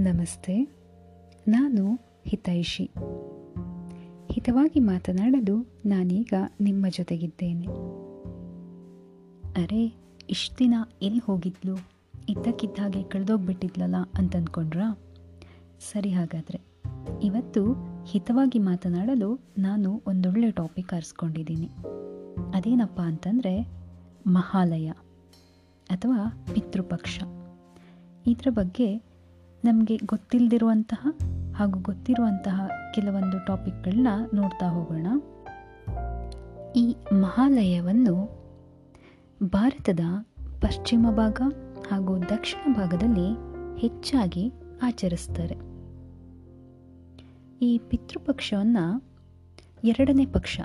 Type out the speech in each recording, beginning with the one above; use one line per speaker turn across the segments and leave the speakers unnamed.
ನಮಸ್ತೆ, ನಾನು ಹಿತೈಷಿ. ಹಿತವಾಗಿ ಮಾತನಾಡಲು ನಾನೀಗ ನಿಮ್ಮ ಜೊತೆಗಿದ್ದೇನೆ. ಅರೆ, ಇಷ್ಟು ದಿನ ಎಲ್ಲಿ ಹೋಗಿದ್ಲು? ಇದ್ದಕ್ಕಿದ್ದ ಹಾಗೆ ಕಳೆದೋಗ್ಬಿಟ್ಟಿದ್ಲಲ್ಲ ಅಂತ ಅಂದ್ಕೊಂಡ್ರಾ ಸರಿ ಹಾಗಾದರೆ, ಇವತ್ತು ಹಿತವಾಗಿ ಮಾತನಾಡಲು ನಾನು ಒಂದೊಳ್ಳೆ ಟಾಪಿಕ್ ಆರಿಸ್ಕೊಂಡಿದ್ದೀನಿ. ಅದೇನಪ್ಪ ಅಂತಂದರೆ, ಮಹಾಲಯ, ಅಥವಾ ಪಿತೃಪಕ್ಷ. ಇದರ ಬಗ್ಗೆ ನಮಗೆ ಗೊತ್ತಿಲ್ಲದಿರುವಂತಹ ಹಾಗೂ ಗೊತ್ತಿರುವಂತಹ ಕೆಲವೊಂದು ಟಾಪಿಕ್ಗಳನ್ನ ನೋಡ್ತಾ ಹೋಗೋಣ. ಈ ಮಹಾಲಯವನ್ನು ಭಾರತದ ಪಶ್ಚಿಮ ಭಾಗ ಹಾಗೂ ದಕ್ಷಿಣ ಭಾಗದಲ್ಲಿ ಹೆಚ್ಚಾಗಿ ಆಚರಿಸ್ತಾರೆ. ಈ ಪಿತೃಪಕ್ಷವನ್ನು ಎರಡನೇ ಪಕ್ಷ,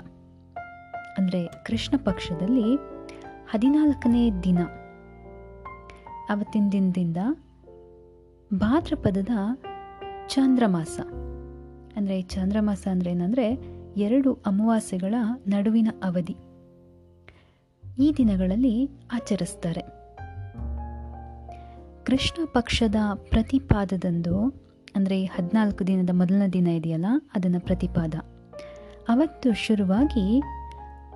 ಅಂದರೆ ಕೃಷ್ಣ ಪಕ್ಷದಲ್ಲಿ ಹದಿನಾಲ್ಕನೇ ದಿನ, ಅವತ್ತಿನ ದಿನದಿಂದ ಭಾದ್ರಪದದ ಚಾಂದ್ರಮಾಸ. ಅಂದರೆ ಚಾಂದ್ರಮಾಸ ಅಂದರೆ ಏನಂದರೆ ಎರಡು ಅಮಾವಾಸ್ಯೆಗಳ ನಡುವಿನ ಅವಧಿ. ಈ ದಿನಗಳಲ್ಲಿ ಆಚರಿಸ್ತಾರೆ. ಕೃಷ್ಣ ಪಕ್ಷದ ಪ್ರತಿಪಾದದಂದು, ಅಂದರೆ ಹದಿನಾಲ್ಕು ದಿನದ ಮೊದಲನೇ ದಿನ ಇದೆಯಲ್ಲ, ಅದನ್ನು ಪ್ರತಿಪಾದ. ಅವತ್ತು ಶುರುವಾಗಿ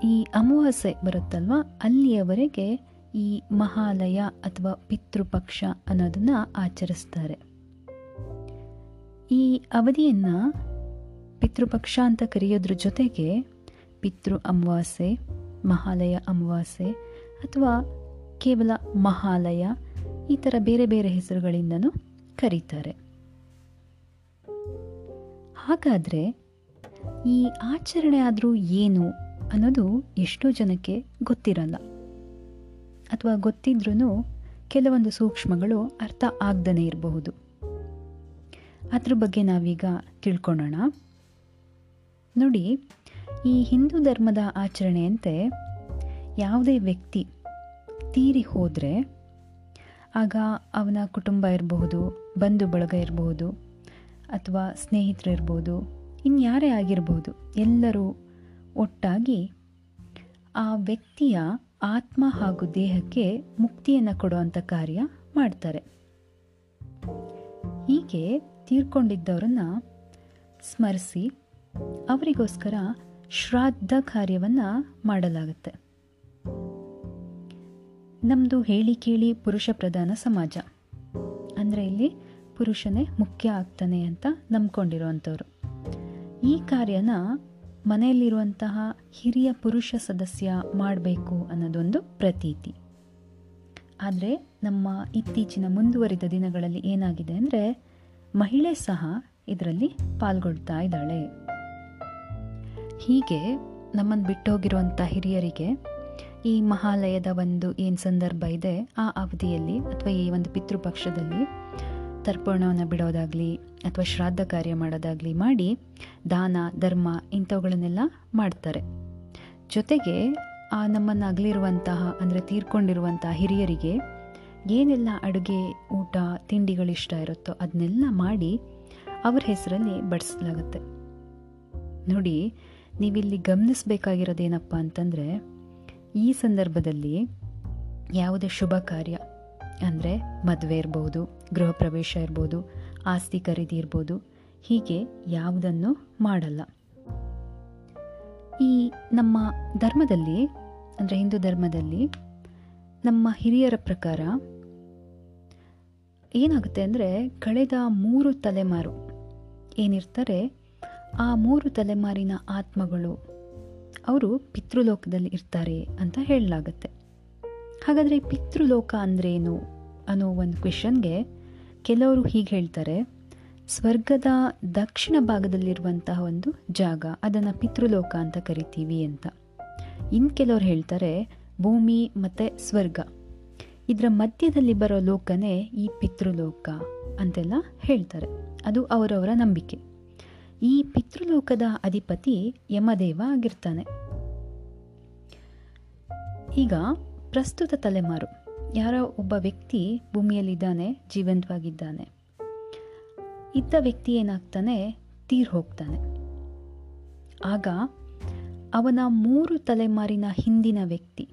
ಈ ಅಮಾವಾಸ್ಯೆ ಬರುತ್ತಲ್ವ, ಅಲ್ಲಿಯವರೆಗೆ ಈ ಮಹಾಲಯ ಅಥವಾ ಪಿತೃಪಕ್ಷ ಅನ್ನೋದನ್ನ ಆಚರಿಸ್ತಾರೆ. ಈ ಅವಧಿಯನ್ನು ಪಿತೃಪಕ್ಷ ಅಂತ ಕರೆಯೋದ್ರ ಜೊತೆಗೆ ಪಿತೃ ಅಮಾವಾಸ್ಯೆ ಮಹಾಲಯ ಅಮಾವಾಸ್ಯೆ ಅಥವಾ ಕೇವಲ ಮಹಾಲಯ ಈ ಥರ ಬೇರೆ ಬೇರೆ ಹೆಸರುಗಳಿಂದನೂ ಕರೀತಾರೆ. ಹಾಗಾದರೆ ಈ ಆಚರಣೆ ಆದರೂ ಏನು ಅನ್ನೋದು ಎಷ್ಟೋ ಜನಕ್ಕೆ ಗೊತ್ತಿರಲ್ಲ. ಅಥವಾ ಗೊತ್ತಿದ್ರೂ ಕೆಲವೊಂದು ಸೂಕ್ಷ್ಮಗಳು ಅರ್ಥ ಆಗ್ದೇ ಇರಬಹುದು. ಅದ್ರ ಬಗ್ಗೆ ನಾವೀಗ ತಿಳ್ಕೊಳ್ಳೋಣ ನೋಡಿ, ಈ ಹಿಂದೂ ಧರ್ಮದ ಆಚರಣೆಯಂತೆ ಯಾವುದೇ ವ್ಯಕ್ತಿ ತೀರಿ ಹೋದರೆ ಆಗ ಅವನ ಕುಟುಂಬ ಇರಬಹುದು, ಬಂಧು ಬಳಗ ಇರಬಹುದು, ಅಥವಾ ಸ್ನೇಹಿತರು ಇರ್ಬೋದು ಇನ್ಯಾರೇ ಆಗಿರ್ಬೋದು ಎಲ್ಲರೂ ಒಟ್ಟಾಗಿ ಆ ವ್ಯಕ್ತಿಯ ಆತ್ಮ ಹಾಗೂ ದೇಹಕ್ಕೆ ಮುಕ್ತಿಯನ್ನು ಕೊಡುವಂಥ ಕಾರ್ಯ ಮಾಡ್ತಾರೆ. ಹೀಗೆ ತೀರ್ಕೊಂಡಿದ್ದವರನ್ನ ಸ್ಮರಿಸಿ ಅವರಿಗೋಸ್ಕರ ಶ್ರಾದ್ದ ಕಾರ್ಯವನ್ನು ಮಾಡಲಾಗುತ್ತೆ. ನಮ್ಮದು ಹೇಳಿ ಕೇಳಿ ಪುರುಷ ಪ್ರಧಾನ ಸಮಾಜ. ಅಂದರೆ ಇಲ್ಲಿ ಪುರುಷನೇ ಮುಖ್ಯ ಆಗ್ತಾನೆ ಅಂತ ನಂಬ್ಕೊಂಡಿರುವಂಥವ್ರು ಈ ಕಾರ್ಯನ ಮನೆಯಲ್ಲಿರುವಂತಹ ಹಿರಿಯ ಪುರುಷ ಸದಸ್ಯ ಮಾಡಬೇಕು ಅನ್ನೋದೊಂದು ಪ್ರತೀತಿ. ಆದರೆ ನಮ್ಮ ಇತ್ತೀಚಿನ ಮುಂದುವರಿದ ದಿನಗಳಲ್ಲಿ ಏನಾಗಿದೆ ಅಂದರೆ ಮಹಿಳೆ ಸಹ ಇದರಲ್ಲಿ ಪಾಲ್ಗೊಳ್ತಾ ಇದ್ದಾಳೆ. ಹೀಗೆ ನಮ್ಮನ್ನು ಬಿಟ್ಟೋಗಿರುವಂಥ ಹಿರಿಯರಿಗೆ ಈ ಮಹಾಲಯದ ಒಂದು ಏನು ಸಂದರ್ಭ ಇದೆ, ಆ ಅವಧಿಯಲ್ಲಿ ಅಥವಾ ಈ ಒಂದು ಪಿತೃಪಕ್ಷದಲ್ಲಿ ತರ್ಪಣವನ್ನು ಬಿಡೋದಾಗಲಿ ಅಥವಾ ಶ್ರಾದ್ದ ಕಾರ್ಯ ಮಾಡೋದಾಗಲಿ ಮಾಡಿ ದಾನ, ಧರ್ಮ ಇಂಥವುಗಳನ್ನೆಲ್ಲ ಮಾಡ್ತಾರೆ. ಜೊತೆಗೆ ಆ ನಮ್ಮನ್ನು ಅಗಲಿರುವಂತಹ, ಅಂದರೆ ತೀರ್ಕೊಂಡಿರುವಂತಹ ಹಿರಿಯರಿಗೆ ಏನೆಲ್ಲ ಅಡುಗೆ, ಊಟ ತಿಂಡಿಗಳಿಷ್ಟ ಇರುತ್ತೋ ಅದನ್ನೆಲ್ಲ ಮಾಡಿ ಅವ್ರ ಹೆಸರಲ್ಲಿ ಬಡಿಸಲಾಗುತ್ತೆ. ನೋಡಿ, ನೀವಿಲ್ಲಿ ಗಮನಿಸಬೇಕಾಗಿರೋದೇನಪ್ಪ ಅಂತಂದರೆ ಈ ಸಂದರ್ಭದಲ್ಲಿ ಯಾವುದೇ ಶುಭ ಕಾರ್ಯ ಅಂದರೆ ಮದುವೆ ಇರ್ಬೋದು, ಗೃಹ ಪ್ರವೇಶ ಇರ್ಬೋದು, ಆಸ್ತಿ ಖರೀದಿ ಇರ್ಬೋದು, ಹೀಗೆ ಯಾವುದನ್ನು ಮಾಡಲ್ಲ. ಈ ನಮ್ಮ ಧರ್ಮದಲ್ಲಿ, ಅಂದರೆ ಹಿಂದೂ ಧರ್ಮದಲ್ಲಿ, ನಮ್ಮ ಹಿರಿಯರ ಪ್ರಕಾರ ಏನಾಗುತ್ತೆ ಅಂದರೆ ಕಳೆದ ಮೂರು ತಲೆಮಾರು ಏನಿರ್ತಾರೆ, ಆ ಮೂರು ತಲೆಮಾರಿನ ಆತ್ಮಗಳು ಅವರು ಪಿತೃಲೋಕದಲ್ಲಿ ಇರ್ತಾರೆ ಅಂತ ಹೇಳಲಾಗತ್ತೆ. ಹಾಗಾದರೆ ಪಿತೃಲೋಕ ಏನು ಅನ್ನೋ ಒಂದು ಕ್ವೆಶನ್ಗೆ ಕೆಲವರು ಹೀಗೆ ಹೇಳ್ತಾರೆ, ಸ್ವರ್ಗದ ದಕ್ಷಿಣ ಭಾಗದಲ್ಲಿರುವಂತಹ ಒಂದು ಜಾಗ, ಅದನ್ನು ಪಿತೃಲೋಕ ಅಂತ ಕರಿತೀವಿ ಅಂತ. ಇನ್ನು ಕೆಲವರು ಹೇಳ್ತಾರೆ, ಭೂಮಿ ಮತ್ತು ಸ್ವರ್ಗ, ಇದರ ಮಧ್ಯದಲ್ಲಿ ಬರೋ ಲೋಕನೇ ಈ ಪಿತೃಲೋಕ ಅಂತೆಲ್ಲ ಹೇಳ್ತಾರೆ. ಅದು ಅವರವರ ನಂಬಿಕೆ. ಈ ಪಿತೃಲೋಕದ ಅಧಿಪತಿ ಯಮದೇವ ಆಗಿರ್ತಾನೆ. ಈಗ ಪ್ರಸ್ತುತ ತಲೆಮಾರು. ಯಾರೋ ಒಬ್ಬ ವ್ಯಕ್ತಿ ಭೂಮಿಯಲ್ಲಿದ್ದಾನೆ, ಜೀವಂತವಾಗಿದ್ದಾನೆ. ಇದ್ದ ವ್ಯಕ್ತಿ ಏನಾಗ್ತಾನೆ? ತೀರ್ ಹೋಗ್ತಾನೆ. ಆಗ ಅವನ ಮೂರು ತಲೆಮಾರಿನ ಹಿಂದಿನ ವ್ಯಕ್ತಿ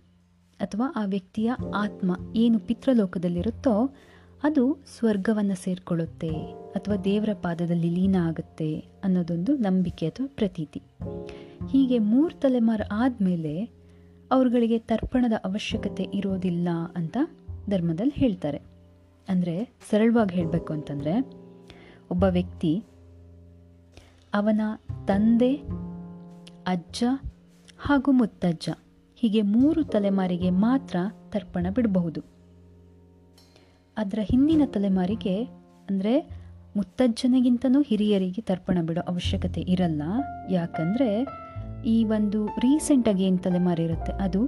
ಅಥವಾ ಆ ವ್ಯಕ್ತಿಯ ಆತ್ಮ ಏನು ಪಿತೃಲೋಕದಲ್ಲಿರುತ್ತೋ ಅದು ಸ್ವರ್ಗವನ್ನು ಸೇರಿಕೊಳ್ಳುತ್ತೆ ಅಥವಾ ದೇವರ ಪಾದದಲ್ಲಿ ಲೀನ ಆಗುತ್ತೆ ಅನ್ನೋದೊಂದು ನಂಬಿಕೆ ಅಥವಾ ಪ್ರತೀತಿ. ಹೀಗೆ ಮೂರು ತಲೆಮಾರು ಆದಮೇಲೆ ಅವ್ರುಗಳಿಗೆ ತರ್ಪಣದ ಅವಶ್ಯಕತೆ ಇರೋದಿಲ್ಲ ಅಂತ ಧರ್ಮದಲ್ಲಿ ಹೇಳ್ತಾರೆ. ಅಂದರೆ ಸರಳವಾಗಿ ಹೇಳಬೇಕು ಅಂತಂದರೆ, ಒಬ್ಬ ವ್ಯಕ್ತಿ ಅವನ ತಂದೆ, ಅಜ್ಜ ಹಾಗೂ ಮುತ್ತಜ್ಜ ಹೀಗೆ ಮೂರು ತಲೆಮಾರಿಗೆ ಮಾತ್ರ ತರ್ಪಣ ಬಿಡಬಹುದು. ಅದರ ಹಿಂದಿನ ತಲೆಮಾರಿಗೆ ಅಂದರೆ ಮುತ್ತಜ್ಜನಿಗಿಂತನೂ ಹಿರಿಯರಿಗೆ ತರ್ಪಣ ಬಿಡೋ ಅವಶ್ಯಕತೆ ಇರಲ್ಲ. ಯಾಕಂದರೆ ಈ ಒಂದು ರೀಸೆಂಟಾಗಿ ಏನು ತಲೆಮಾರು ಇರುತ್ತೆ? ಅದು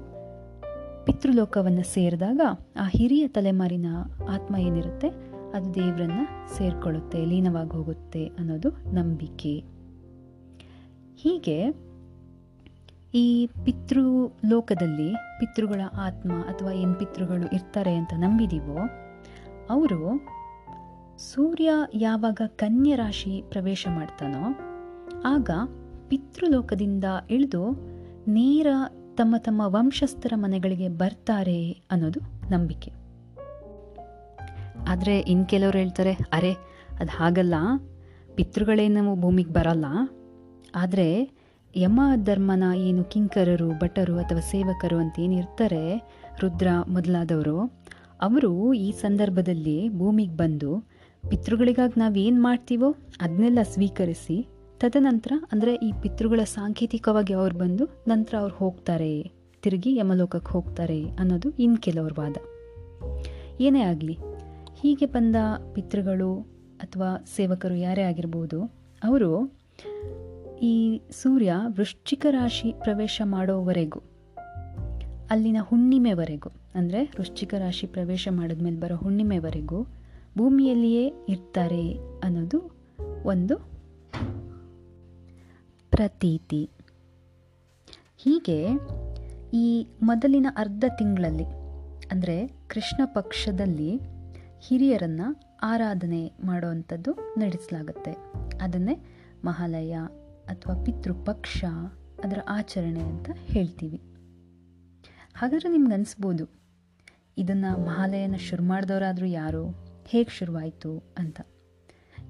ಪಿತೃಲೋಕವನ್ನು ಸೇರಿದಾಗ ಆ ಹಿರಿಯ ತಲೆಮಾರಿನ ಆತ್ಮ ಏನಿರುತ್ತೆ? ಅದು ದೇವರನ್ನು ಸೇರಿಕೊಳ್ಳುತ್ತೆ, ಲೀನವಾಗಿ ಹೋಗುತ್ತೆ ಅನ್ನೋದು ನಂಬಿಕೆ. ಹೀಗೆ ಈ ಪಿತೃ ಲೋಕದಲ್ಲಿ ಪಿತೃಗಳ ಆತ್ಮ ಅಥವಾ ಏನು ಪಿತೃಗಳು ಇರ್ತಾರೆ ಅಂತ ನಂಬಿದೀವೋ, ಅವರು ಸೂರ್ಯ ಯಾವಾಗ ಕನ್ಯರಾಶಿ ಪ್ರವೇಶ ಮಾಡ್ತಾನೋ, ಆಗ ಪಿತೃಲೋಕದಿಂದ ಇಳಿದು ನೇರ ತಮ್ಮ ತಮ್ಮ ವಂಶಸ್ಥರ ಮನೆಗಳಿಗೆ ಬರ್ತಾರೆ ಅನ್ನೋದು ನಂಬಿಕೆ. ಆದರೆ ಇನ್ನು ಕೆಲವರು ಹೇಳ್ತಾರೆ, ಅರೆ, ಅದು ಹಾಗಲ್ಲ. ಪಿತೃಗಳೇನು ಭೂಮಿಗೆ ಬರಲ್ಲ. ಆದರೆ ಯಮ ಧರ್ಮನ ಏನು ಕಿಂಕರರು, ಭಟರು ಅಥವಾ ಸೇವಕರು ಅಂತ ಏನಿರ್ತಾರೆ ರುದ್ರ ಮೊದಲಾದವರು, ಅವರು ಈ ಸಂದರ್ಭದಲ್ಲಿ ಭೂಮಿಗೆ ಬಂದು ಪಿತೃಗಳಿಗಾಗಿ ನಾವೇನು ಮಾಡ್ತೀವೋ ಅದನ್ನೆಲ್ಲ ಸ್ವೀಕರಿಸಿ ತದನಂತರ, ಅಂದರೆ ಈ ಪಿತೃಗಳ ಸಾಂಕೇತಿಕವಾಗಿ ಅವ್ರು ಬಂದು ನಂತರ ಅವ್ರು ಹೋಗ್ತಾರೆ, ತಿರುಗಿ ಯಮಲೋಕಕ್ಕೆ ಹೋಗ್ತಾರೆ ಅನ್ನೋದು ಇನ್ನು ಕೆಲವ್ರ ವಾದ. ಏನೇ ಆಗಲಿ, ಹೀಗೆ ಬಂದ ಪಿತೃಗಳು ಅಥವಾ ಸೇವಕರು ಯಾರೇ ಆಗಿರ್ಬೋದು, ಅವರು ಈ ಸೂರ್ಯ ವೃಶ್ಚಿಕ ರಾಶಿ ಪ್ರವೇಶ ಮಾಡೋವರೆಗೂ, ಅಲ್ಲಿನ ಹುಣ್ಣಿಮೆವರೆಗೂ, ಅಂದರೆ ವೃಶ್ಚಿಕ ರಾಶಿ ಪ್ರವೇಶ ಮಾಡಿದ್ಮೇಲೆ ಬರೋ ಹುಣ್ಣಿಮೆವರೆಗೂ ಭೂಮಿಯಲ್ಲಿಯೇ ಇರ್ತಾರೆ ಅನ್ನೋದು ಒಂದು ಪ್ರತೀತಿ. ಹೀಗೆ ಈ ಮೊದಲಿನ ಅರ್ಧ ತಿಂಗಳಲ್ಲಿ, ಅಂದರೆ ಕೃಷ್ಣ ಪಕ್ಷದಲ್ಲಿ ಹಿರಿಯರನ್ನು ಆರಾಧನೆ ಮಾಡುವಂಥದ್ದು ನಡೆಸಲಾಗುತ್ತೆ. ಅದನ್ನೇ ಮಹಾಲಯ ಅಥವಾ ಪಿತೃಪಕ್ಷ ಅದರ ಆಚರಣೆ ಅಂತ ಹೇಳ್ತೀವಿ. ಹಾಗಾದರೆ ನಿಮ್ಗೆ ಅನಿಸ್ಬೋದು, ಇದನ್ನು ಮಹಾಲಯನ ಶುರು ಮಾಡಿದವರಾದರೂ ಯಾರು? ಹೇಗೆ ಶುರುವಾಯಿತು ಅಂತ.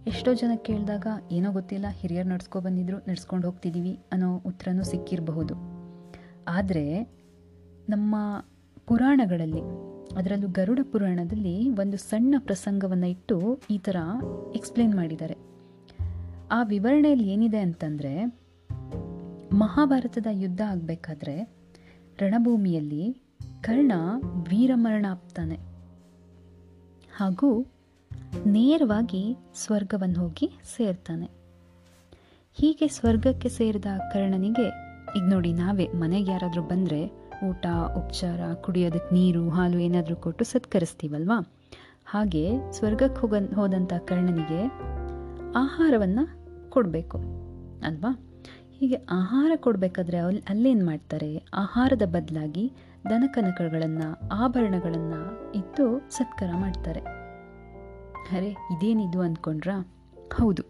ಎಷ್ಟೋ ಜನ ಕೇಳಿದಾಗ, ಏನೋ ಗೊತ್ತಿಲ್ಲ, ಹಿರಿಯರು ನಡ್ಸ್ಕೊ ಬಂದಿದ್ರು, ನಡ್ಸ್ಕೊಂಡು ಹೋಗ್ತಿದ್ದೀವಿ ಅನ್ನೋ ಉತ್ತರನೂ ಸಿಕ್ಕಿರಬಹುದು. ಆದರೆ, ನಮ್ಮ ಪುರಾಣಗಳಲ್ಲಿ, ಅದರಲ್ಲೂ ಗರುಡ ಪುರಾಣದಲ್ಲಿ ಒಂದು ಸಣ್ಣ ಪ್ರಸಂಗವನ್ನು ಇಟ್ಟು ಈ ಥರ ಎಕ್ಸ್ಪ್ಲೇನ್ ಮಾಡಿದ್ದಾರೆ. ಆ ವಿವರಣೆಯಲ್ಲಿ ಏನಿದೆ ಅಂತಂದರೆ, ಮಹಾಭಾರತದ ಯುದ್ಧ ಆಗಬೇಕಾದ್ರೆ, ರಣಭೂಮಿಯಲ್ಲಿ ಕರ್ಣ ವೀರಮರಣ ಆಗ್ತಾನೆ ಹಾಗೂ ನೇರವಾಗಿ ಸ್ವರ್ಗವನ್ನು ಹೋಗಿ ಸೇರ್ತಾನೆ. ಹೀಗೆ ಸ್ವರ್ಗಕ್ಕೆ ಸೇರಿದ ಕರ್ಣನಿಗೆ ಈಗ ನೋಡಿ ನಾವೇ, ಮನೆಗೆ ಯಾರಾದರೂ ಬಂದರೆ ಊಟ, ಉಪಚಾರ, ಕುಡಿಯೋದಕ್ಕೆ ನೀರು, ಹಾಲು ಏನಾದರೂ ಕೊಟ್ಟು ಸತ್ಕರಿಸ್ತೀವಲ್ವಾ? ಹಾಗೆ ಸ್ವರ್ಗಕ್ಕೆ ಹೋಗ ಹೋದಂಥ ಕರ್ಣನಿಗೆ ಆಹಾರವನ್ನು ಕೊಡಬೇಕು, ಅಲ್ವಾ? ಹೀಗೆ ಆಹಾರ ಕೊಡಬೇಕಾದ್ರೆ ಅಲ್ಲಿ ಅಲ್ಲೇನು ಮಾಡ್ತಾರೆ? ಆಹಾರದ ಬದಲಾಗಿ ದನಕನಕಗಳನ್ನು, ಆಭರಣಗಳನ್ನು ಇಟ್ಟು ಸತ್ಕಾರ ಮಾಡ್ತಾರೆ. ಅರೆ ಇದೇನಿದು ಅಂದ್ಕೊಂಡ್ರಾ ಹೌದು.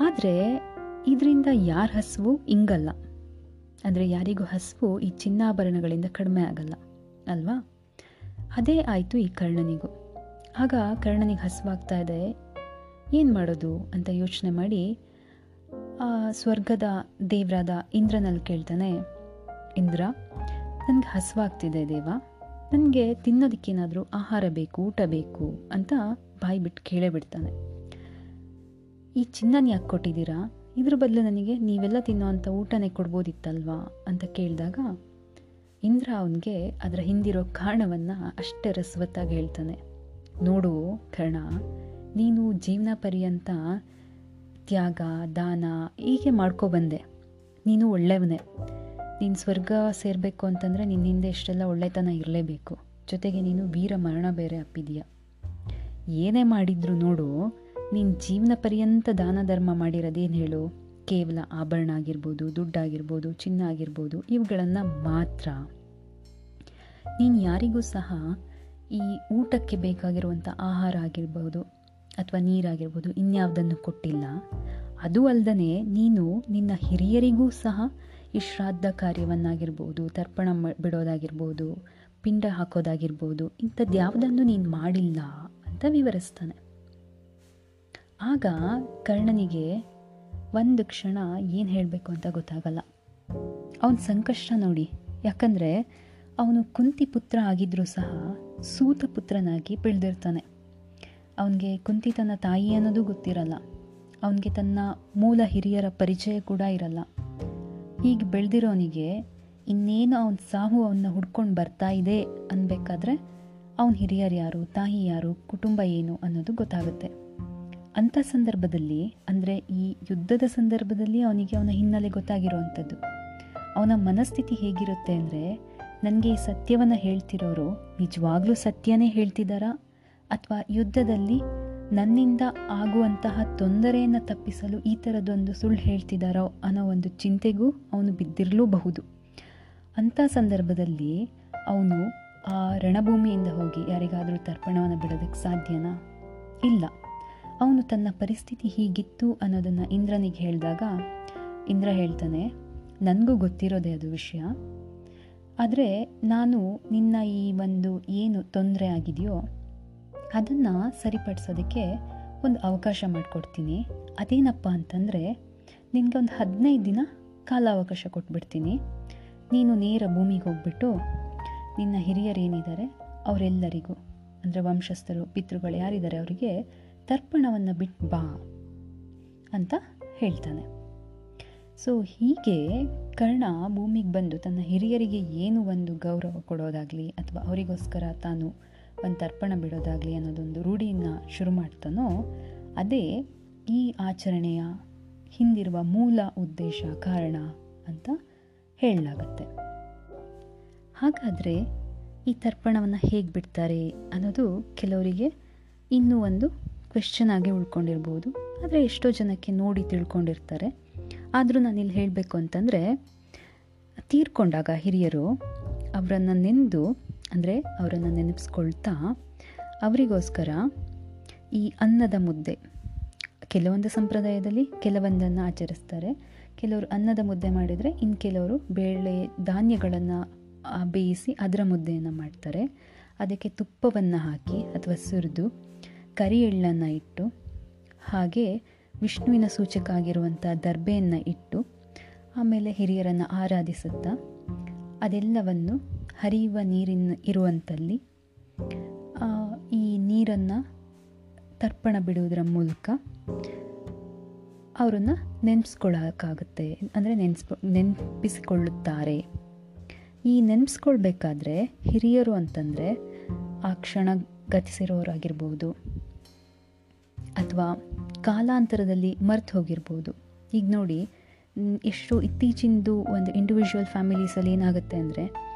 ಆದರೆ, ಇದರಿಂದ ಯಾರ ಹಸುವು? ಹಿಂಗಲ್ಲ ಅಂದರೆ ಯಾರಿಗೂ ಹಸುವು ಈ ಚಿನ್ನಾಭರಣಗಳಿಂದ ಕಡಿಮೆ ಆಗಲ್ಲ, ಅಲ್ವಾ? ಅದೇ ಆಯಿತು ಈ ಕರ್ಣನಿಗೂ. ಆಗ ಕರ್ಣನಿಗೆ ಹಸುವಾಗ್ತಾ ಇದೆ. ಏನು ಮಾಡೋದು ಅಂತ ಯೋಚನೆ ಮಾಡಿ, ಆ ಸ್ವರ್ಗದ ದೇವರಾದ ಇಂದ್ರನಲ್ಲಿ ಕೇಳ್ತಾನೆ, ಇಂದ್ರ, ನನಗೆ ಹಸುವಾಗ್ತಿದೆ ದೇವ. ನನಗೆ ತಿನ್ನೋದಕ್ಕೇನಾದರೂ ಆಹಾರ ಬೇಕು, ಊಟ ಬೇಕು ಅಂತ ಬಾಯಿ ಬಿಟ್ಟು ಕೇಳೇ ಬಿಡ್ತಾನೆ. ಈ ಚಿನ್ನನ ಯಾಕೆ ಕೊಟ್ಟಿದ್ದೀರಾ? ಇದ್ರ ಬದಲು ನನಗೆ ನೀವೆಲ್ಲ ತಿನ್ನೋವಂಥ ಊಟನೇ ಕೊಡ್ಬೋದಿತ್ತಲ್ವಾ? ಅಂತ ಕೇಳಿದಾಗ ಇಂದ್ರ ಅವನಿಗೆ ಅದರ ಹಿಂದಿರೋ ಕಾರಣವನ್ನು ಅಷ್ಟೇ ರಸವತ್ತಾಗಿ ಹೇಳ್ತಾನೆ. ನೋಡು ಕರ್ಣ, ನೀನು ಜೀವನ ಪರ್ಯಂತ ತ್ಯಾಗ, ದಾನ ಹೀಗೆ ಮಾಡ್ಕೊಬಂದೆ ನೀನು ಒಳ್ಳೆಯವನೇ. ನೀನು ಸ್ವರ್ಗ ಸೇರಬೇಕು ಅಂತಂದರೆ ನಿನ್ನಿಂದ ಇಷ್ಟೆಲ್ಲ ಒಳ್ಳೆತನ ಇರಲೇಬೇಕು. ಜೊತೆಗೆ ನೀನು ವೀರ ಮರಣ ಬೇರೆ ಅಪ್ಪಿದೀಯ? ಏನೇ ಮಾಡಿದ್ರು ನೋಡು, ನೀನು ಜೀವನ ಪರ್ಯಂತ ದಾನ ಧರ್ಮ ಮಾಡಿರೋದೇನು ಹೇಳು? ಕೇವಲ ಆಭರಣ ಆಗಿರ್ಬೋದು, ದುಡ್ಡಾಗಿರ್ಬೋದು, ಚಿನ್ನ ಆಗಿರ್ಬೋದು, ಇವುಗಳನ್ನು ಮಾತ್ರ. ನೀನು ಯಾರಿಗೂ ಸಹ ಈ ಊಟಕ್ಕೆ ಬೇಕಾಗಿರುವಂಥ ಆಹಾರ ಆಗಿರ್ಬೋದು ಅಥವಾ ನೀರಾಗಿರ್ಬೋದು ಇನ್ಯಾವುದನ್ನು ಕೊಟ್ಟಿಲ್ಲ. ಅದು ಅಲ್ಲದೆ ನೀನು ನಿನ್ನ ಹಿರಿಯರಿಗೂ ಸಹ ಈ ಶ್ರಾದ್ದ ಕಾರ್ಯವನ್ನಾಗಿರ್ಬೋದು, ತರ್ಪಣ ಬಿಡೋದಾಗಿರ್ಬೋದು, ಪಿಂಡ ಹಾಕೋದಾಗಿರ್ಬೋದು ಇಂಥದ್ದು ಯಾವುದನ್ನು ನೀನು ಮಾಡಿಲ್ಲ ಅಂತ ವಿವರಿಸ್ತಾನೆ. ಆಗ ಕರ್ಣನಿಗೆ ಒಂದು ಕ್ಷಣ ಏನು ಹೇಳಬೇಕು ಅಂತ ಗೊತ್ತಾಗಲ್ಲ. ಅವನ ಸಂಕಷ್ಟ ನೋಡಿ, ಯಾಕಂದರೆ ಅವನು ಕುಂತಿ ಪುತ್ರ ಆಗಿದ್ರೂ ಸಹ ಸೂತ ಪುತ್ರನಾಗಿ ಬೆಳೆದಿರ್ತಾನೆ. ಅವನಿಗೆ ಕುಂತಿ ತನ್ನ ತಾಯಿ ಅನ್ನೋದು ಗೊತ್ತಿರಲ್ಲ. ಅವನಿಗೆ ತನ್ನ ಮೂಲ ಹಿರಿಯರ ಪರಿಚಯ ಕೂಡ ಇರಲ್ಲ. ಹೀಗೆ ಬೆಳೆದಿರೋನಿಗೆ ಇನ್ನೇನು ಅವನ ಸಾವು ಅವನ್ನ ಹುಡ್ಕೊಂಡು ಬರ್ತಾ ಇದೆ ಅನ್ಬೇಕಾದ್ರೆ ಅವನ ಹಿರಿಯರು ಯಾರು, ತಾಯಿ ಯಾರು, ಕುಟುಂಬ ಏನು ಅನ್ನೋದು ಗೊತ್ತಾಗುತ್ತೆ. ಅಂಥ ಸಂದರ್ಭದಲ್ಲಿ, ಅಂದರೆ ಈ ಯುದ್ಧದ ಸಂದರ್ಭದಲ್ಲಿ ಅವನಿಗೆ ಅವನ ಹಿನ್ನೆಲೆ ಗೊತ್ತಾಗಿರುವಂಥದ್ದು ಅವನ ಮನಸ್ಥಿತಿ ಹೇಗಿರುತ್ತೆ ಅಂದರೆ, ನನಗೆ ಈ ಸತ್ಯವನ್ನು ಹೇಳ್ತಿರೋರು ನಿಜವಾಗ್ಲೂ ಸತ್ಯನೇ ಹೇಳ್ತಿದ್ದಾರಾ ಅಥವಾ ಯುದ್ಧದಲ್ಲಿ ನನ್ನಿಂದ ಆಗುವಂತಹ ತೊಂದರೆಯನ್ನು ತಪ್ಪಿಸಲು ಈ ಥರದೊಂದು ಸುಳ್ಳು ಹೇಳ್ತಿದ್ದಾರೋ ಅನ್ನೋ ಒಂದು ಚಿಂತೆಗೂ ಅವನು ಬಿದ್ದಿರಲೂಬಹುದು. ಅಂಥ ಸಂದರ್ಭದಲ್ಲಿ ಅವನು ಆ ರಣಭೂಮಿಯಿಂದ ಹೋಗಿ ಯಾರಿಗಾದರೂ ತರ್ಪಣವನ್ನು ಬಿಡೋದಕ್ಕೆ ಸಾಧ್ಯನಾ? ಇಲ್ಲ. ಅವನು ತನ್ನ ಪರಿಸ್ಥಿತಿ ಹೀಗಿತ್ತು ಅನ್ನೋದನ್ನು ಇಂದ್ರನಿಗೆ ಹೇಳಿದಾಗ ಇಂದ್ರ ಹೇಳ್ತಾನೆ, ನನಗೂ ಗೊತ್ತಿರೋದೇ ಅದು ವಿಷಯ. ಆದರೆ ನಾನು ನಿನ್ನ ಈ ಒಂದು ಏನು ತೊಂದರೆ ಆಗಿದೆಯೋ ಅದನ್ನು ಸರಿಪಡಿಸೋದಕ್ಕೆ ಒಂದು ಅವಕಾಶ ಮಾಡಿಕೊಡ್ತೀನಿ. ಅದೇನಪ್ಪ ಅಂತಂದರೆ, ನಿನಗೆ ಒಂದು ಹದಿನೈದು ದಿನ ಕಾಲಾವಕಾಶ ಕೊಟ್ಬಿಡ್ತೀನಿ. ನೀನು ನೇರ ಭೂಮಿಗೆ ಹೋಗ್ಬಿಟ್ಟು ನಿನ್ನ ಹಿರಿಯರೇನಿದ್ದಾರೆ ಅವರೆಲ್ಲರಿಗೂ, ಅಂದರೆ ವಂಶಸ್ಥರು, ಪಿತೃಗಳು ಯಾರಿದ್ದಾರೆ ಅವರಿಗೆ ತರ್ಪಣವನ್ನು ಬಿಟ್ಟು ಬಾ ಅಂತ ಹೇಳ್ತಾನೆ. ಸೊ ಹೀಗೆ ಕರ್ಣ ಭೂಮಿಗೆ ಬಂದು ತನ್ನ ಹಿರಿಯರಿಗೆ ಏನು ಒಂದು ಗೌರವ ಕೊಡೋದಾಗಲಿ ಅಥವಾ ಅವರಿಗೋಸ್ಕರ ತಾನು ಒಂದು ತರ್ಪಣ ಬಿಡೋದಾಗಲಿ ಅನ್ನೋದೊಂದು ರೂಢಿಯನ್ನು ಶುರು ಮಾಡ್ತಾನೋ, ಅದೇ ಈ ಆಚರಣೆಯ ಹಿಂದಿರುವ ಮೂಲ ಉದ್ದೇಶ, ಕಾರಣ ಅಂತ ಹೇಳಲಾಗತ್ತೆ. ಹಾಗಾದರೆ ಈ ತರ್ಪಣವನ್ನು ಹೇಗೆ ಬಿಡ್ತಾರೆ ಅನ್ನೋದು ಕೆಲವರಿಗೆ ಇನ್ನೂ ಒಂದು ಕ್ವೆಶ್ಚನ್ ಆಗಿ ಉಳ್ಕೊಂಡಿರ್ಬೋದು. ಆದರೆ ಎಷ್ಟೋ ಜನಕ್ಕೆ ನೋಡಿ ತಿಳ್ಕೊಂಡಿರ್ತಾರೆ. ಆದರೂ ಇಲ್ಲಿ ಹೇಳಬೇಕು ಅಂತಂದರೆ, ತೀರ್ಕೊಂಡಾಗ ಹಿರಿಯರು ಅವರನ್ನು ನೆನೆದು ಅಂದರೆ ಅವರನ್ನು ನೆನಪಿಸ್ಕೊಳ್ತಾ ಅವರಿಗೋಸ್ಕರ ಈ ಅನ್ನದ ಮುದ್ದೆ, ಕೆಲವೊಂದು ಸಂಪ್ರದಾಯದಲ್ಲಿ ಕೆಲವೊಂದನ್ನು ಆಚರಿಸ್ತಾರೆ. ಕೆಲವರು ಅನ್ನದ ಮುದ್ದೆ ಮಾಡಿದರೆ ಇನ್ನು ಕೆಲವರು ಬೇಳೆ ಧಾನ್ಯಗಳನ್ನು ಬೇಯಿಸಿ ಅದರ ಮುದ್ದೆಯನ್ನು ಮಾಡ್ತಾರೆ. ಅದಕ್ಕೆ ತುಪ್ಪವನ್ನು ಹಾಕಿ ಅಥವಾ ಸುರಿದು ಕರಿ ಎಳ್ಳನ್ನು ಇಟ್ಟು, ಹಾಗೆ ವಿಷ್ಣುವಿನ ಸೂಚಕ ಆಗಿರುವಂಥ ದರ್ಬೆಯನ್ನು ಇಟ್ಟು, ಆಮೇಲೆ ಹಿರಿಯರನ್ನು ಆರಾಧಿಸುತ್ತಾ ಅದೆಲ್ಲವನ್ನು ಹರಿಯುವ ನೀರಿನ ಇರುವಂಥಲ್ಲಿ ಈ ನೀರನ್ನು ತರ್ಪಣ ಬಿಡುವುದರ ಮೂಲಕ ಅವರನ್ನು ನೆನೆಸ್ಕೊಳ್ಳೋಕ್ಕಾಗುತ್ತೆ ಅಂದರೆ ನೆನೆಸ್ಕೊ, ನೆನಪಿಸಿಕೊಳ್ಳುತ್ತಾರೆ. ಈ ನೆನೆಸ್ಕೊಳ್ಬೇಕಾದ್ರೆ ಹಿರಿಯರು ಅಂತಂದರೆ ಆ ಕ್ಷಣ ಗತಿಸಿರೋರಾಗಿರ್ಬೋದು, ಅಥವಾ ಕಾಲಾಂತರದಲ್ಲಿ ಮರ್ತು ಹೋಗಿರ್ಬೋದು. ಈಗ ನೋಡಿ ಎಷ್ಟು ಇತ್ತೀಚಿಂದು ಒಂದು ಇಂಡಿವಿಜುವಲ್ ಫ್ಯಾಮಿಲೀಸಲ್ಲಿ ಏನಾಗುತ್ತೆ ಅಂದರೆ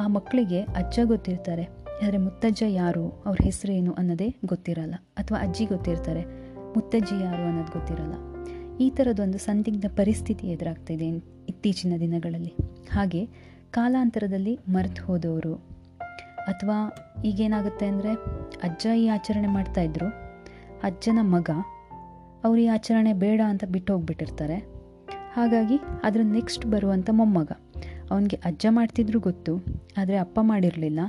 ಆ ಮಕ್ಕಳಿಗೆ ಅಜ್ಜ ಗೊತ್ತಿರ್ತಾರೆ. ಆದರೆ ಮುತ್ತಜ್ಜ ಯಾರು? ಅವ್ರ ಏನು ಅನ್ನೋದೇ ಗೊತ್ತಿರಲ್ಲ. ಅಥವಾ ಅಜ್ಜಿ ಗೊತ್ತಿರ್ತಾರೆ. ಮುತ್ತಜ್ಜಿ ಯಾರು ಅನ್ನೋದು ಗೊತ್ತಿರಲ್ಲ. ಈ ಥರದೊಂದು ಸಂದಿಗ್ಧ ಪರಿಸ್ಥಿತಿ ಎದುರಾಗ್ತಿದೆ ಇತ್ತೀಚಿನ ದಿನಗಳಲ್ಲಿ. ಹಾಗೆ ಕಾಲಾಂತರದಲ್ಲಿ ಮರೆತು ಹೋದವರು. ಅಥವಾ ಈಗೇನಾಗುತ್ತೆ ಅಂದರೆ ಅಜ್ಜ ಈ ಆಚರಣೆ ಮಾಡ್ತಾಯಿದ್ರು ಅಜ್ಜನ ಮಗ, ಅವ್ರು ಈ ಆಚರಣೆ ಬೇಡ ಅಂತ ಬಿಟ್ಟು ಹೋಗ್ಬಿಟ್ಟಿರ್ತಾರೆ ಹಾಗಾಗಿ ಅದರ ನೆಕ್ಸ್ಟ್ ಬರುವಂಥ ಮೊಮ್ಮಗ. ಅವನಿಗೆ ಅಜ್ಜ ಮಾಡ್ತಿದ್ರು ಗೊತ್ತು, ಆದರೆ ಅಪ್ಪ ಮಾಡಿರಲಿಲ್ಲ.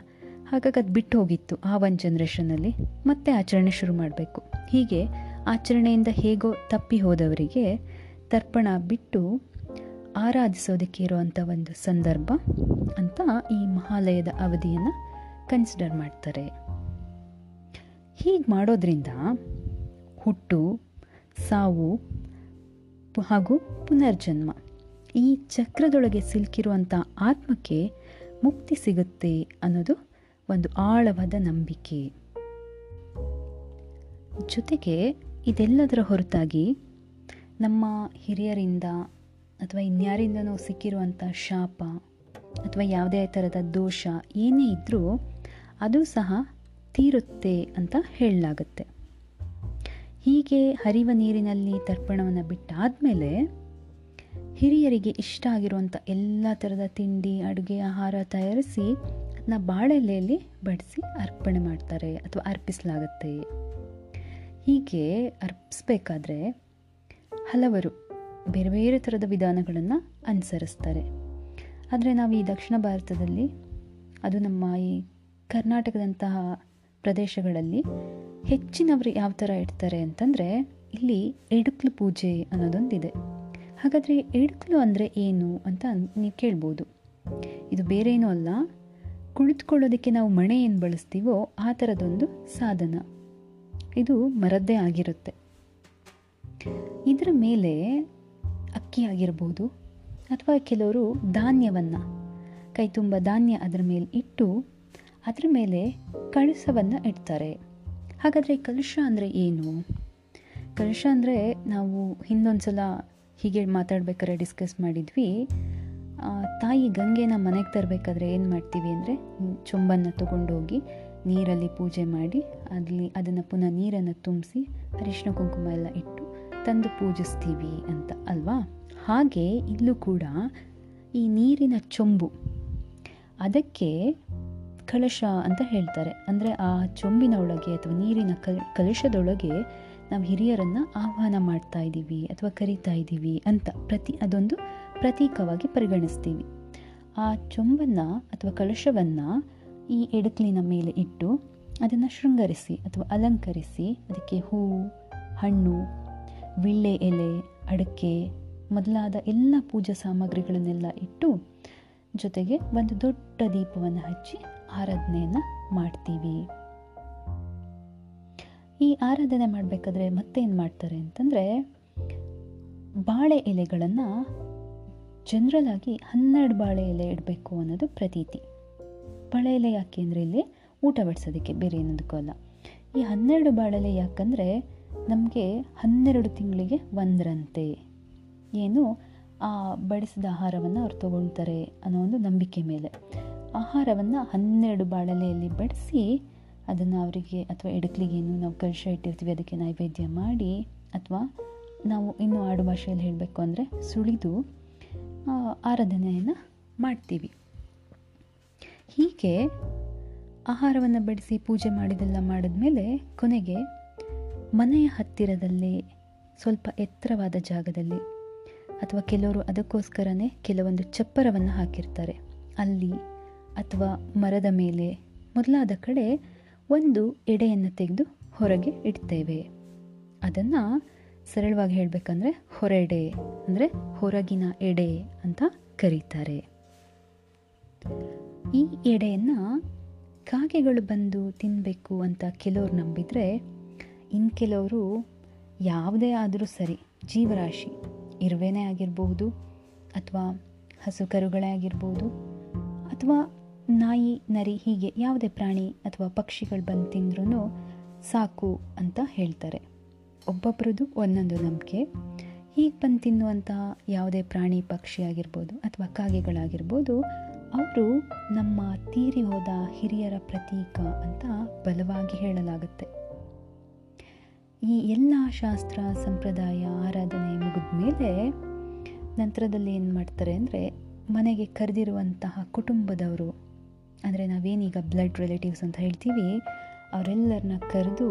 ಹಾಗಾಗಿ ಅದು ಬಿಟ್ಟು ಹೋಗಿತ್ತು ಆ ಒಂದು ಜನ್ರೇಷನಲ್ಲಿ ಮತ್ತೆ ಆಚರಣೆ ಶುರು ಮಾಡಬೇಕು. ಹೀಗೆ ಆಚರಣೆಯಿಂದ ಹೇಗೋ ತಪ್ಪಿ ಹೋದವರಿಗೆ ತರ್ಪಣ ಬಿಟ್ಟು ಆರಾಧಿಸೋದಕ್ಕೆ ಇರುವಂಥ ಒಂದು ಸಂದರ್ಭ ಅಂತ ಈ ಮಹಾಲಯದ ಅವಧಿಯನ್ನು ಕನ್ಸಿಡರ್ ಮಾಡ್ತಾರೆ. ಹೀಗೆ ಮಾಡೋದ್ರಿಂದ ಹುಟ್ಟು, ಸಾವು ಹಾಗೂ ಪುನರ್ಜನ್ಮ. ಈ ಚಕ್ರದೊಳಗೆ ಸಿಲುಕಿರುವಂಥ ಆತ್ಮಕ್ಕೆ ಮುಕ್ತಿ ಸಿಗುತ್ತೆ ಅನ್ನೋದು ಒಂದು ಆಳವಾದ ನಂಬಿಕೆ. ಜೊತೆಗೆ ಇದೆಲ್ಲದರ ಹೊರತಾಗಿ ನಮ್ಮ ಹಿರಿಯರಿಂದ ಅಥವಾ ಇನ್ಯಾರಿಂದನೂ ಸಿಕ್ಕಿರುವಂಥ ಶಾಪ ಅಥವಾ ಯಾವುದೇ ಥರದ ದೋಷ ಏನೇ ಇದ್ದರೂ ಅದು ಸಹ ತೀರುತ್ತೆ ಅಂತ ಹೇಳಲಾಗುತ್ತೆ. ಹೀಗೆ ಹರಿವ ನೀರಿನಲ್ಲಿ ತರ್ಪಣವನ್ನು ಬಿಟ್ಟಾದಮೇಲೆ ಹಿರಿಯರಿಗೆ ಇಷ್ಟ ಆಗಿರುವಂಥ ಎಲ್ಲ ಥರದ ತಿಂಡಿ, ಅಡುಗೆ, ಆಹಾರ ತಯಾರಿಸಿ ಅದನ್ನ ಬಾಳೆಲೆಯಲ್ಲಿ ಬಡಿಸಿ ಅರ್ಪಣೆ ಮಾಡ್ತಾರೆ ಅಥವಾ ಅರ್ಪಿಸಲಾಗುತ್ತೆ. ಹೀಗೆ ಅರ್ಪಿಸ್ಬೇಕಾದ್ರೆ ಹಲವರು ಬೇರೆ ಬೇರೆ ಥರದ ವಿಧಾನಗಳನ್ನು ಅನುಸರಿಸ್ತಾರೆ. ಆದರೆ ನಾವು ಈ ದಕ್ಷಿಣ ಭಾರತದಲ್ಲಿ, ಅದು ನಮ್ಮ ಈ ಕರ್ನಾಟಕದಂತಹ ಪ್ರದೇಶಗಳಲ್ಲಿ ಹೆಚ್ಚಿನವರು ಯಾವ ಥರ ಇಡ್ತಾರೆ ಅಂತಂದರೆ ಇಲ್ಲಿ ಎಡುಕ್ಲು ಪೂಜೆ ಅನ್ನೋದೊಂದಿದೆ. ಹಾಗಾದರೆ ಎಡಕಲು ಅಂದರೆ ಏನು ಅಂತ ನೀವು ಕೇಳ್ಬೋದು. ಇದು ಬೇರೆ ಏನೂ ಅಲ್ಲ. ಕುಳಿತುಕೊಳ್ಳೋದಕ್ಕೆ ನಾವು ಮಣೆ ಏನು ಬಳಸ್ತೀವೋ ಆ ಥರದೊಂದು ಸಾಧನ. ಇದು ಮರದ್ದೇ ಆಗಿರುತ್ತೆ. ಇದರ ಮೇಲೆ ಅಕ್ಕಿ ಆಗಿರ್ಬೋದು ಅಥವಾ ಕೆಲವರು ಧಾನ್ಯವನ್ನು. ಕೈ ತುಂಬ ಧಾನ್ಯ ಅದರ ಮೇಲೆ ಇಟ್ಟು ಅದರ ಮೇಲೆ ಕಳಸವನ್ನು ಇಡ್ತಾರೆ. ಹಾಗಾದರೆ ಕಲುಷ ಅಂದರೆ ಏನು? ಕಲುಷ ಅಂದರೆ ನಾವು ಹಿಂದೊಂದು ಸಲ ಹೀಗೆ ಮಾತಾಡ್ಬೇಕಾದ್ರೆ ಡಿಸ್ಕಸ್ ಮಾಡಿದ್ವಿ. ತಾಯಿ ಗಂಗೆನ ಮನೆಗೆ ತರಬೇಕಾದ್ರೆ ಏನು ಮಾಡ್ತೀವಿ ಅಂದರೆ ಚೊಂಬನ್ನು ತೊಗೊಂಡೋಗಿ ನೀರಲ್ಲಿ ಪೂಜೆ ಮಾಡಿ, ಅಲ್ಲಿ ಅದನ್ನು ಪುನಃ ನೀರನ್ನು ತುಂಬಿಸಿ ಅರಿಶಿನ ಕುಂಕುಮ ಎಲ್ಲ ಇಟ್ಟು ತಂದು ಪೂಜಿಸ್ತೀವಿ ಅಂತ ಅಲ್ವಾ? ಹಾಗೆ ಇಲ್ಲೂ ಕೂಡ ಈ ನೀರಿನ ಚೊಂಬು, ಅದಕ್ಕೆ ಕಳಶ ಅಂತ ಹೇಳ್ತಾರೆ. ಅಂದರೆ ಆ ಚೊಂಬಿನ ಒಳಗೆ ಅಥವಾ ನೀರಿನ ಕಲ್, ಕಲಶದೊಳಗೆ ನಾವು ಹಿರಿಯರನ್ನು ಆಹ್ವಾನ ಮಾಡ್ತಾ ಇದ್ದೀವಿ ಅಥವಾ ಕರಿತಾ ಇದ್ದೀವಿ ಅಂತ ಪ್ರತಿ, ಅದೊಂದು ಪ್ರತೀಕವಾಗಿ ಪರಿಗಣಿಸ್ತೀವಿ. ಆ ಚೊಂಬನ್ನು ಅಥವಾ ಕಳಶವನ್ನು ಈ ಎಡಕ್ಲಿನ ಮೇಲೆ ಇಟ್ಟು ಅದನ್ನು ಶೃಂಗರಿಸಿ ಅಥವಾ ಅಲಂಕರಿಸಿ ಅದಕ್ಕೆ ಹೂ, ಹಣ್ಣು, ವಿಳ್ಳೆ ಎಲೆ, ಅಡಕೆ ಮೊದಲಾದ ಎಲ್ಲ ಪೂಜಾ ಸಾಮಗ್ರಿಗಳನ್ನೆಲ್ಲ ಇಟ್ಟು ಜೊತೆಗೆ ಒಂದು ದೊಡ್ಡ ದೀಪವನ್ನು ಹಚ್ಚಿ ಆರಾಧನೆಯನ್ನು ಮಾಡ್ತೀವಿ. ಈ ಆರಾಧನೆ ಮಾಡಬೇಕಾದ್ರೆ ಮತ್ತೇನು ಮಾಡ್ತಾರೆ ಅಂತಂದರೆ ಬಾಳೆ ಎಲೆಗಳನ್ನು ಜನರಲ್ ಆಗಿ ಹನ್ನೆರಡು ಬಾಳೆ ಎಲೆ ಇಡಬೇಕು ಅನ್ನೋದು ಪ್ರತೀತಿ. ಬಾಳೆ ಎಲೆ ಯಾಕೆ ಅಂದರೆ ಇಲ್ಲಿ ಊಟ ಬಡಿಸೋದಕ್ಕೆ ಬೇರೆ ಏನದಕ್ಕೂ ಅಲ್ಲ. ಈ ಹನ್ನೆರಡು ಬಾಳೆ ಎಲೆ ಯಾಕಂದರೆ ನಮಗೆ ಹನ್ನೆರಡು ತಿಂಗಳಿಗೆ ಒಂದರಂತೆ. ಏನು? ಆ ಬಡಿಸಿದ ಆಹಾರವನ್ನು ಅವ್ರು ತಗೊಳ್ತಾರೆ ಅನ್ನೋ ಒಂದು ನಂಬಿಕೆ ಮೇಲೆ. ಆಹಾರವನ್ನು ಹನ್ನೆರಡು ಬಾಳೆಲೆಯಲ್ಲಿ ಬಡಿಸಿ ಅದನ್ನು ಅವರಿಗೆ ಅಥವಾ ಎಡಕ್ಲಿಗೇನು ನಾವು ಕಲಶ ಇಟ್ಟಿರ್ತೀವಿ, ಅದಕ್ಕೆ ನೈವೇದ್ಯ ಮಾಡಿ ಅಥವಾ ನಾವು ಇನ್ನು ಆಡು ಭಾಷೆಯಲ್ಲಿ ಹೇಳಬೇಕು ಅಂದರೆ ಸುಳಿದು ಆರಾಧನೆಯನ್ನು ಮಾಡ್ತೀವಿ. ಹೀಗೆ ಆಹಾರವನ್ನು ಬಡಿಸಿ ಪೂಜೆ ಮಾಡಿದೆಲ್ಲ ಮಾಡಿದ್ಮೇಲೆ ಕೊನೆಗೆ ಮನೆಯ ಹತ್ತಿರದಲ್ಲಿ ಸ್ವಲ್ಪ ಎತ್ತರವಾದ ಜಾಗದಲ್ಲಿ ಅಥವಾ ಕೆಲವರು ಅದಕ್ಕೋಸ್ಕರನೇ ಕೆಲವೊಂದು ಚಪ್ಪರವನ್ನು ಹಾಕಿರ್ತಾರೆ. ಅಲ್ಲಿ ಅಥವಾ ಮರದ ಮೇಲೆ ಮೊದಲಾದ ಕಡೆ ಒಂದು ಎಡೆಯನ್ನು ತೆಗೆದು ಹೊರಗೆ ಇಡ್ತೇವೆ. ಅದನ್ನು ಸರಳವಾಗಿ ಹೇಳಬೇಕಂದ್ರೆ ಹೊರೆಡೆ, ಅಂದರೆ ಹೊರಗಿನ ಎಡೆ ಅಂತ ಕರೀತಾರೆ. ಈ ಎಡೆಯನ್ನು ಕಾಗೆಗಳು ಬಂದು ತಿನ್ನಬೇಕು ಅಂತ ಕೆಲವರು ನಂಬಿದರೆ ಇನ್ನು ಕೆಲವರು ಯಾವುದೇ ಆದರೂ ಸರಿ, ಜೀವರಾಶಿ ಇರುವೆನೇ ಆಗಿರಬಹುದು ಅಥವಾ ಹಸು ಕರುಗಳೇ ಆಗಿರ್ಬೋದು, ಅಥವಾ ನಾಯಿ, ನರಿ ಹೀಗೆ ಯಾವುದೇ ಪ್ರಾಣಿ ಅಥವಾ ಪಕ್ಷಿಗಳು ಬಂದು ತಿಂದ್ರೂ ಸಾಕು ಅಂತ ಹೇಳ್ತಾರೆ. ಒಬ್ಬೊಬ್ರದ್ದು ಒಂದೊಂದು ನಂಬಿಕೆ. ಹೀಗೆ ಬಂದು ತಿನ್ನುವಂಥ ಯಾವುದೇ ಪ್ರಾಣಿ, ಪಕ್ಷಿ ಆಗಿರ್ಬೋದು ಅಥವಾ ಕಾಗೆಗಳಾಗಿರ್ಬೋದು, ಅವರು ನಮ್ಮ ತೀರಿ ಹೋದ ಹಿರಿಯರ ಪ್ರತೀಕ ಅಂತ ಬಲವಾಗಿ ಹೇಳಲಾಗುತ್ತೆ. ಈ ಎಲ್ಲ ಶಾಸ್ತ್ರ, ಸಂಪ್ರದಾಯ, ಆರಾಧನೆ ಮುಗಿದ ಮೇಲೆ ನಂತರದಲ್ಲಿ ಏನು ಮಾಡ್ತಾರೆ ಅಂದರೆ ಮನೆಗೆ ಕರೆದಿರುವಂತಹ ಕುಟುಂಬದವರು ಅಂದರೆ ನಾವೇನೀಗ ಬ್ಲಡ್ ರಿಲೇಟಿವ್ಸ್ ಅಂತ ಹೇಳ್ತೀವಿ ಅವರೆಲ್ಲರನ್ನ ಕರೆದು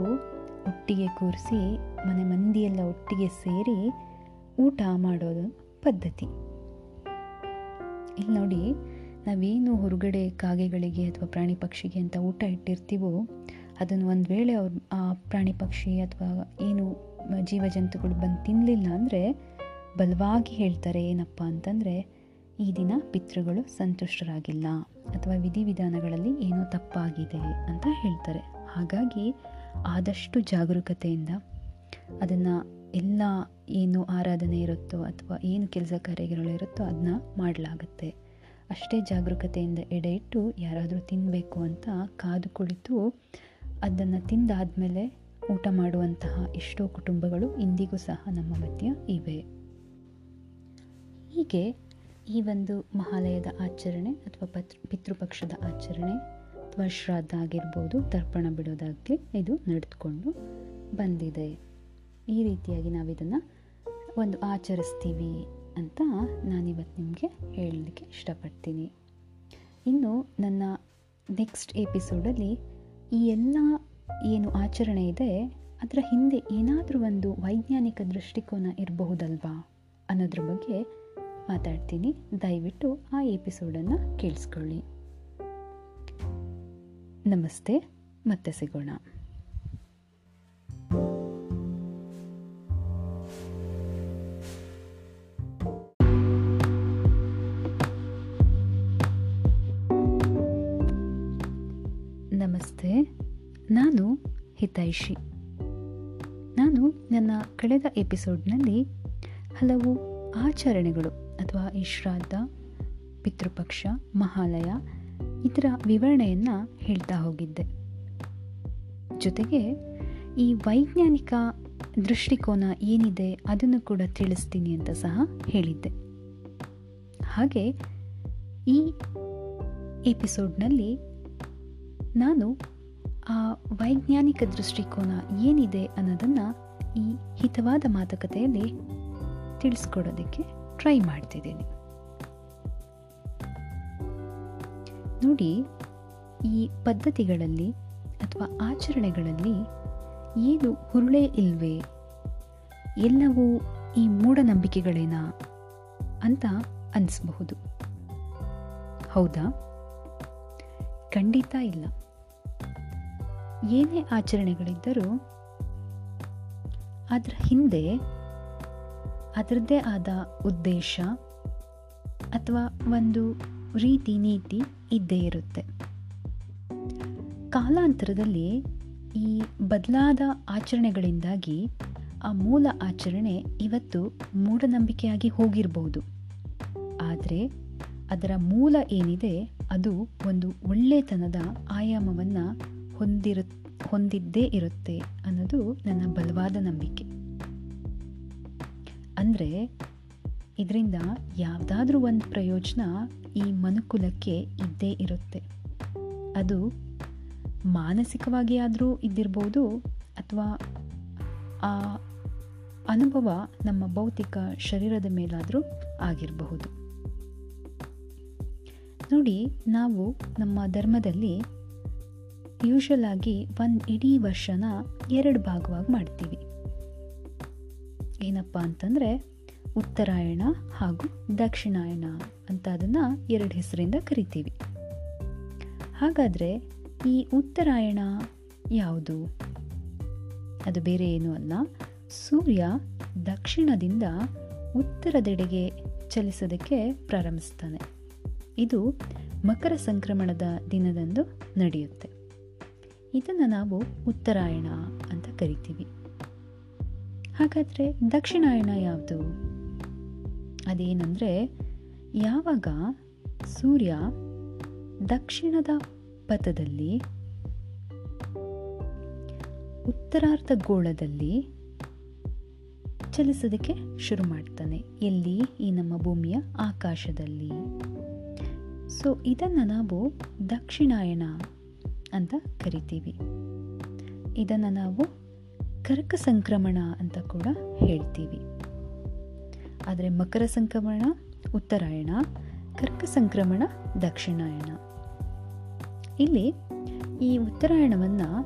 ಒಟ್ಟಿಗೆ ಕೂರಿಸಿ, ಮನೆ ಮಂದಿಯೆಲ್ಲ ಒಟ್ಟಿಗೆ ಸೇರಿ ಊಟ ಮಾಡೋದು ಪದ್ಧತಿ. ಇಲ್ಲಿ ನೋಡಿ, ನಾವೇನು ಹೊರಗಡೆ ಕಾಗೆಗಳಿಗೆ ಅಥವಾ ಪ್ರಾಣಿ ಪಕ್ಷಿಗೆ ಅಂತ ಊಟ ಇಟ್ಟಿರ್ತೀವೋ, ಅದನ್ನು ಒಂದು ವೇಳೆ ಅವ್ರು, ಆ ಪ್ರಾಣಿ ಪಕ್ಷಿ ಅಥವಾ ಏನು ಜೀವಜಂತುಗಳು ಬಂದು ತಿನ್ನಲಿಲ್ಲ ಅಂದರೆ ಬಲವಾಗಿ ಹೇಳ್ತಾರೆ ಏನಪ್ಪ ಅಂತಂದರೆ ಈ ದಿನ ಪಿತೃಗಳು ಸಂತುಷ್ಟರಾಗಿಲ್ಲ ಅಥವಾ ವಿಧಿವಿಧಾನಗಳಲ್ಲಿ ಏನೋ ತಪ್ಪಾಗಿದೆ ಅಂತ ಹೇಳ್ತಾರೆ. ಹಾಗಾಗಿ ಆದಷ್ಟು ಜಾಗರೂಕತೆಯಿಂದ ಅದನ್ನು ಎಲ್ಲ ಏನು ಆರಾಧನೆ ಇರುತ್ತೋ ಅಥವಾ ಏನು ಕೆಲಸ ಕಾರ್ಯಗಳು ಇರುತ್ತೋ ಅದನ್ನ ಮಾಡಲಾಗುತ್ತೆ. ಅಷ್ಟೇ ಜಾಗರೂಕತೆಯಿಂದ ಎಡೆ ಇಟ್ಟು ಯಾರಾದರೂ ತಿನ್ನಬೇಕು ಅಂತ ಕಾದು ಕುಳಿತು ಅದನ್ನು ತಿಂದಾದಮೇಲೆ ಊಟ ಮಾಡುವಂತಹ ಎಷ್ಟೋ ಕುಟುಂಬಗಳು ಇಂದಿಗೂ ಸಹ ನಮ್ಮ ಮಧ್ಯ ಇವೆ. ಹೀಗೆ ಈ ಒಂದು ಮಹಾಲಯದ ಆಚರಣೆ ಅಥವಾ ಪತ್, ಪಿತೃಪಕ್ಷದ ಆಚರಣೆ ಅಥವಾ ಶ್ರಾದ್ದ ಆಗಿರ್ಬೋದು ತರ್ಪಣ ಬಿಡೋದಾಗಲಿ ಇದು ನಡೆದುಕೊಂಡು ಬಂದಿದೆ. ಈ ರೀತಿಯಾಗಿ ನಾವು ಇದನ್ನು ಒಂದು ಆಚರಿಸ್ತೀವಿ ಅಂತ ನಾನಿವತ್ತು ನಿಮಗೆ ಹೇಳಲಿಕ್ಕೆ ಇಷ್ಟಪಡ್ತೀನಿ. ಇನ್ನು ನನ್ನ ನೆಕ್ಸ್ಟ್ ಎಪಿಸೋಡಲ್ಲಿ ಈ ಎಲ್ಲ ಏನು ಆಚರಣೆ ಇದೆ, ಅದರ ಹಿಂದೆ ಏನಾದರೂ ಒಂದು ವೈಜ್ಞಾನಿಕ ದೃಷ್ಟಿಕೋನ ಇರಬಹುದಲ್ವಾ ಅನ್ನೋದ್ರ ಬಗ್ಗೆ ಮಾತಾಡ್ತೀನಿ. ದಯವಿಟ್ಟು ಆ ಎಪಿಸೋಡನ್ನು ಕೇಳಿಸ್ಕೊಳ್ಳಿ. ನಮಸ್ತೆ, ಮತ್ತೆ ಸಿಗೋಣ. ನಮಸ್ತೆ, ನಾನು ಹಿತೈಷಿ. ನಾನು ನನ್ನ ಕಳೆದ ಎಪಿಸೋಡ್ನಲ್ಲಿ ಹಲವು ಆಚರಣೆಗಳು ಅಥವಾ ಈ ಶ್ರಾದ್ದ ಪಿತೃಪಕ್ಷ, ಮಹಾಲಯ ಇದರ ವಿವರಣೆಯನ್ನು ಹೇಳ್ತಾ ಹೋಗಿದ್ದೆ. ಜೊತೆಗೆ ಈ ವೈಜ್ಞಾನಿಕ ದೃಷ್ಟಿಕೋನ ಏನಿದೆ ಅದನ್ನು ಕೂಡ ತಿಳಿಸ್ತೀನಿ ಅಂತ ಸಹ ಹೇಳಿದ್ದೆ. ಹಾಗೆ ಈ ಎಪಿಸೋಡ್ನಲ್ಲಿ ನಾನು ಆ ವೈಜ್ಞಾನಿಕ ದೃಷ್ಟಿಕೋನ ಏನಿದೆ ಅನ್ನೋದನ್ನು ಈ ಹಿತವಾದ ಮಾತುಕತೆಯಲ್ಲಿ ತಿಳಿಸ್ಕೊಡೋದಕ್ಕೆ ಟ್ರೈ ಮಾಡ್ತಿದ್ದೀನಿ. ನೋಡಿ, ಈ ಪದ್ಧತಿಗಳಲ್ಲಿ ಅಥವಾ ಆಚರಣೆಗಳಲ್ಲಿ ಏನು ಹುರುಳೆ ಇಲ್ವೇ? ಎಲ್ಲವೂ ಈ ಮೂಢನಂಬಿಕೆಗಳೇನಾ ಅಂತ ಅನಿಸಬಹುದು. ಹೌದಾ? ಖಂಡಿತ ಇಲ್ಲ. ಏನೇ ಆಚರಣೆಗಳಿದ್ದರೂ ಅದರ ಹಿಂದೆ ಅದರದ್ದೇ ಆದ ಉದ್ದೇಶ ಅಥವಾ ಒಂದು ರೀತಿ ನೀತಿ ಇದ್ದೇ ಇರುತ್ತೆ. ಕಾಲಾಂತರದಲ್ಲಿ ಈ ಬದಲಾದ ಆಚರಣೆಗಳಿಂದಾಗಿ ಆ ಮೂಲ ಆಚರಣೆ ಇವತ್ತು ಮೂಢನಂಬಿಕೆಯಾಗಿ ಹೋಗಿರಬಹುದು ಆದರೆ ಅದರ ಮೂಲ ಏನಿದೆ ಅದು ಒಂದು ಒಳ್ಳೆತನದ ಆಯಾಮವನ್ನು ಹೊಂದಿರು ಹೊಂದಿದ್ದೇ ಇರುತ್ತೆ ಅನ್ನೋದು ನನ್ನ ಬಲವಾದ ನಂಬಿಕೆ. ಅಂದರೆ ಇದರಿಂದ ಯಾವುದಾದ್ರೂ ಒಂದು ಪ್ರಯೋಜನ ಈ ಮನುಕುಲಕ್ಕೆ ಇದ್ದೇ ಇರುತ್ತೆ. ಅದು ಮಾನಸಿಕವಾಗಿ ಆದರೂ ಇದ್ದಿರ್ಬೋದು ಅಥವಾ ಆ ಅನುಭವ ನಮ್ಮ ಭೌತಿಕ ಶರೀರದ ಮೇಲಾದರೂ ಆಗಿರಬಹುದು. ನೋಡಿ, ನಾವು ನಮ್ಮ ಧರ್ಮದಲ್ಲಿ ಯೂಶಲ್ ಆಗಿ ಒಂದು ಇಡೀ ವರ್ಷನ ಎರಡು ಭಾಗವಾಗಿ ಮಾಡ್ತೀವಿ. ಏನಪ್ಪ ಅಂತಂದರೆ ಉತ್ತರಾಯಣ ಹಾಗೂ ದಕ್ಷಿಣಾಯಣ ಅಂತ ಅದನ್ನು ಎರಡು ಹೆಸರಿಂದ ಕರಿತೀವಿ. ಹಾಗಾದರೆ ಈ ಉತ್ತರಾಯಣ ಯಾವುದು? ಅದು ಬೇರೆ ಏನೂ ಅಲ್ಲ. ಸೂರ್ಯ ದಕ್ಷಿಣದಿಂದ ಉತ್ತರದೆಡೆಗೆ ಚಲಿಸೋದಕ್ಕೆ ಪ್ರಾರಂಭಿಸ್ತಾನೆ. ಇದು ಮಕರ ಸಂಕ್ರಮಣದ ದಿನದಂದು ನಡೆಯುತ್ತೆ. ಇದನ್ನು ನಾವು ಉತ್ತರಾಯಣ ಅಂತ ಕರಿತೀವಿ. ಹಾಗಾದರೆ ದಕ್ಷಿಣಾಯಣ ಯಾವುದು? ಅದೇನೆಂದರೆ, ಯಾವಾಗ ಸೂರ್ಯ ದಕ್ಷಿಣದ ಪಥದಲ್ಲಿ ಉತ್ತರಾರ್ಧ ಗೋಳದಲ್ಲಿ ಚಲಿಸೋದಕ್ಕೆ ಶುರು ಮಾಡ್ತಾನೆ. ಎಲ್ಲಿ? ಈ ನಮ್ಮ ಭೂಮಿಯ ಆಕಾಶದಲ್ಲಿ. ಸೊ ಇದನ್ನು ನಾವು ದಕ್ಷಿಣಾಯಣ ಅಂತ ಕರಿತೀವಿ. ಇದನ್ನು ನಾವು ಕರ್ಕ ಸಂಕ್ರಮಣ ಅಂತ ಕೂಡ ಹೇಳ್ತೀವಿ. ಆದರೆ ಮಕರ ಸಂಕ್ರಮಣ, ಉತ್ತರಾಯಣ, ಕರ್ಕ ಸಂಕ್ರಮಣ, ದಕ್ಷಿಣಾಯಣ. ಇಲ್ಲಿ ಈ ಉತ್ತರಾಯಣವನ್ನು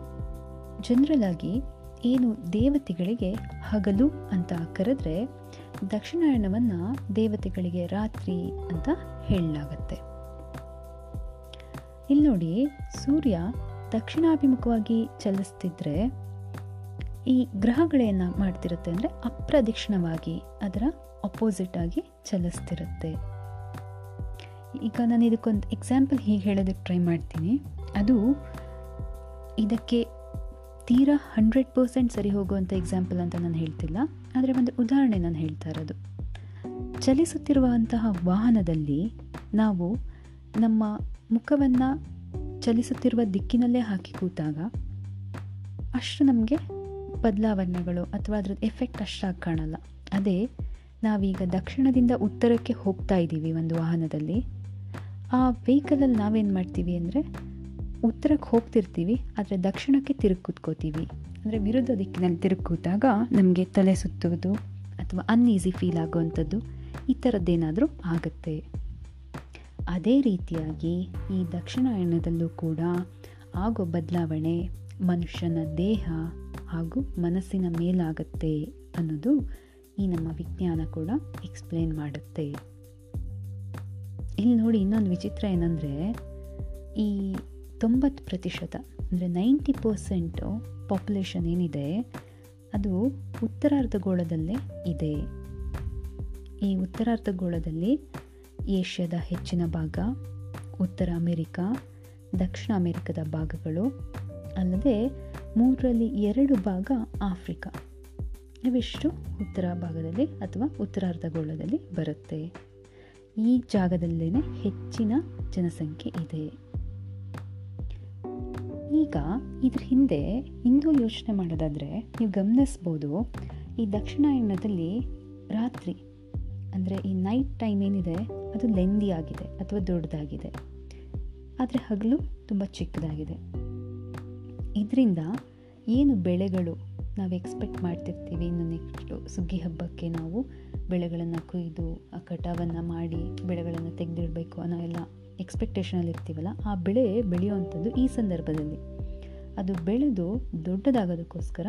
ಜನರಲ್ ಏನು ದೇವತೆಗಳಿಗೆ ಹಗಲು ಅಂತ ಕರೆದ್ರೆ ದಕ್ಷಿಣಾಯಣವನ್ನು ದೇವತೆಗಳಿಗೆ ರಾತ್ರಿ ಅಂತ ಹೇಳಲಾಗತ್ತೆ. ಇಲ್ಲಿ ನೋಡಿ ಸೂರ್ಯ ದಕ್ಷಿಣಾಭಿಮುಖವಾಗಿ ಚಲಿಸ್ತಿದ್ರೆ ಈ ಗ್ರಹಗಳೇನ ಮಾಡ್ತಿರುತ್ತೆ ಅಂದರೆ ಅಪ್ರದಕ್ಷಿಣವಾಗಿ ಅದರ ಅಪೋಸಿಟ್ ಆಗಿ ಚಲಿಸ್ತಿರುತ್ತೆ. ಈಗ ನಾನು ಇದಕ್ಕೊಂದು ಎಕ್ಸಾಂಪಲ್ ಹೀಗೆ ಹೇಳೋದಕ್ಕೆ ಟ್ರೈ ಮಾಡ್ತೀನಿ. ಅದು ಇದಕ್ಕೆ ತೀರಾ ಹಂಡ್ರೆಡ್ ಪರ್ಸೆಂಟ್ ಸರಿ ಹೋಗುವಂಥ ಎಕ್ಸಾಂಪಲ್ ಅಂತ ನಾನು ಹೇಳ್ತಿಲ್ಲ. ಆದರೆ ಒಂದು ಉದಾಹರಣೆ ನಾನು ಹೇಳ್ತಾ ಇರೋದು. ಚಲಿಸುತ್ತಿರುವಂತಹ ವಾಹನದಲ್ಲಿ ನಾವು ನಮ್ಮ ಮುಖವನ್ನು ಚಲಿಸುತ್ತಿರುವ ದಿಕ್ಕಿನಲ್ಲೇ ಹಾಕಿ ಕೂತಾಗ ಅಷ್ಟು ನಮಗೆ ಬದಲಾವಣೆಗಳು ಅಥವಾ ಅದ್ರದ್ದು ಎಫೆಕ್ಟ್ ಅಷ್ಟಾಗಿ ಕಾಣಲ್ಲ. ಅದೇ ನಾವೀಗ ದಕ್ಷಿಣದಿಂದ ಉತ್ತರಕ್ಕೆ ಹೋಗ್ತಾ ಇದ್ದೀವಿ ಒಂದು ವಾಹನದಲ್ಲಿ. ಆ ವೆಹಿಕಲಲ್ಲಿ ನಾವೇನು ಮಾಡ್ತೀವಿ ಅಂದರೆ ಉತ್ತರಕ್ಕೆ ಹೋಗ್ತಿರ್ತೀವಿ, ಆದರೆ ದಕ್ಷಿಣಕ್ಕೆ ತಿರುಗಿ ಕೂತ್ಕೋತೀವಿ. ಅಂದರೆ ವಿರುದ್ಧ ದಿಕ್ಕಿನಲ್ಲಿ ತಿರುಗಿ ಕೂತಾಗ ನಮಗೆ ತಲೆ ಸುತ್ತುವುದು ಅಥವಾ ಅನ್ಈಸಿ ಫೀಲ್ ಆಗುವಂಥದ್ದು ಈ ಥರದ್ದೇನಾದರೂ ಆಗುತ್ತೆ. ಅದೇ ರೀತಿಯಾಗಿ ಈ ದಕ್ಷಿಣಾಯಣದಲ್ಲೂ ಕೂಡ ಆಗೋ ಬದಲಾವಣೆ ಮನುಷ್ಯನ ದೇಹ ಹಾಗೂ ಮನಸ್ಸಿನ ಮೇಲಾಗತ್ತೆ ಅನ್ನೋದು ಈ ನಮ್ಮ ವಿಜ್ಞಾನ ಕೂಡ ಎಕ್ಸ್ಪ್ಲೇನ್ ಮಾಡುತ್ತೆ. ಇಲ್ಲಿ ನೋಡಿ ಇನ್ನೊಂದು ವಿಚಿತ್ರ ಏನಂದರೆ, ಈ ತೊಂಬತ್ತು ಪ್ರತಿಶತ, ಅಂದರೆ ನೈಂಟಿ ಪರ್ಸೆಂಟು ಪಾಪ್ಯುಲೇಷನ್ ಏನಿದೆ, ಅದು ಉತ್ತರಾರ್ಧಗೋಳದಲ್ಲೇ ಇದೆ. ಈ ಉತ್ತರಾರ್ಧಗೋಳದಲ್ಲಿ ಏಷ್ಯಾದ ಹೆಚ್ಚಿನ ಭಾಗ, ಉತ್ತರ ಅಮೆರಿಕಾ, ದಕ್ಷಿಣ ಅಮೆರಿಕದ ಭಾಗಗಳು ಅಲ್ಲದೆ ಮೂರರಲ್ಲಿ ಎರಡು ಭಾಗ ಆಫ್ರಿಕಾ. ಇವೆಷ್ಟು ಉತ್ತರ ಭಾಗದಲ್ಲಿ ಅಥವಾ ಉತ್ತರಾರ್ಧಗೋಳದಲ್ಲಿ ಬರುತ್ತೆ. ಈ ಜಾಗದಲ್ಲೇ ಹೆಚ್ಚಿನ ಜನಸಂಖ್ಯೆ ಇದೆ. ಈಗ ಇದ್ರ ಹಿಂದೆ ಇನ್ನೂ ಯೋಚನೆ ಮಾಡೋದಾದರೆ ನೀವು ಗಮನಿಸ್ಬೋದು, ಈ ದಕ್ಷಿಣಾಯನದಲ್ಲಿ ರಾತ್ರಿ, ಅಂದರೆ ಈ ನೈಟ್ ಟೈಮ್ ಏನಿದೆ, ಅದು ಲೆಂದಿಯಾಗಿದೆ ಅಥವಾ ದೊಡ್ಡದಾಗಿದೆ. ಆದರೆ ಹಗಲು ತುಂಬ ಚಿಕ್ಕದಾಗಿದೆ. ಇದರಿಂದ ಏನು ಬೆಳೆಗಳು ನಾವು ಎಕ್ಸ್ಪೆಕ್ಟ್ ಮಾಡ್ತಿರ್ತೀವಿ ಇನ್ನು ನೆಕ್ಸ್ಟು ಸುಗ್ಗಿ ಹಬ್ಬಕ್ಕೆ ನಾವು ಬೆಳೆಗಳನ್ನು ಕೊಯ್ದು, ಆ ಕಟಾವನ್ನು ಮಾಡಿ ಬೆಳೆಗಳನ್ನು ತೆಗೆದಿಡಬೇಕು ಅನ್ನೋ ಎಲ್ಲ ಎಕ್ಸ್ಪೆಕ್ಟೇಷನಲ್ಲಿ ಇರ್ತೀವಲ್ಲ, ಆ ಬೆಳೆ ಬೆಳೆಯುವಂಥದ್ದು ಈ ಸಂದರ್ಭದಲ್ಲಿ. ಅದು ಬೆಳೆದು ದೊಡ್ಡದಾಗೋದಕ್ಕೋಸ್ಕರ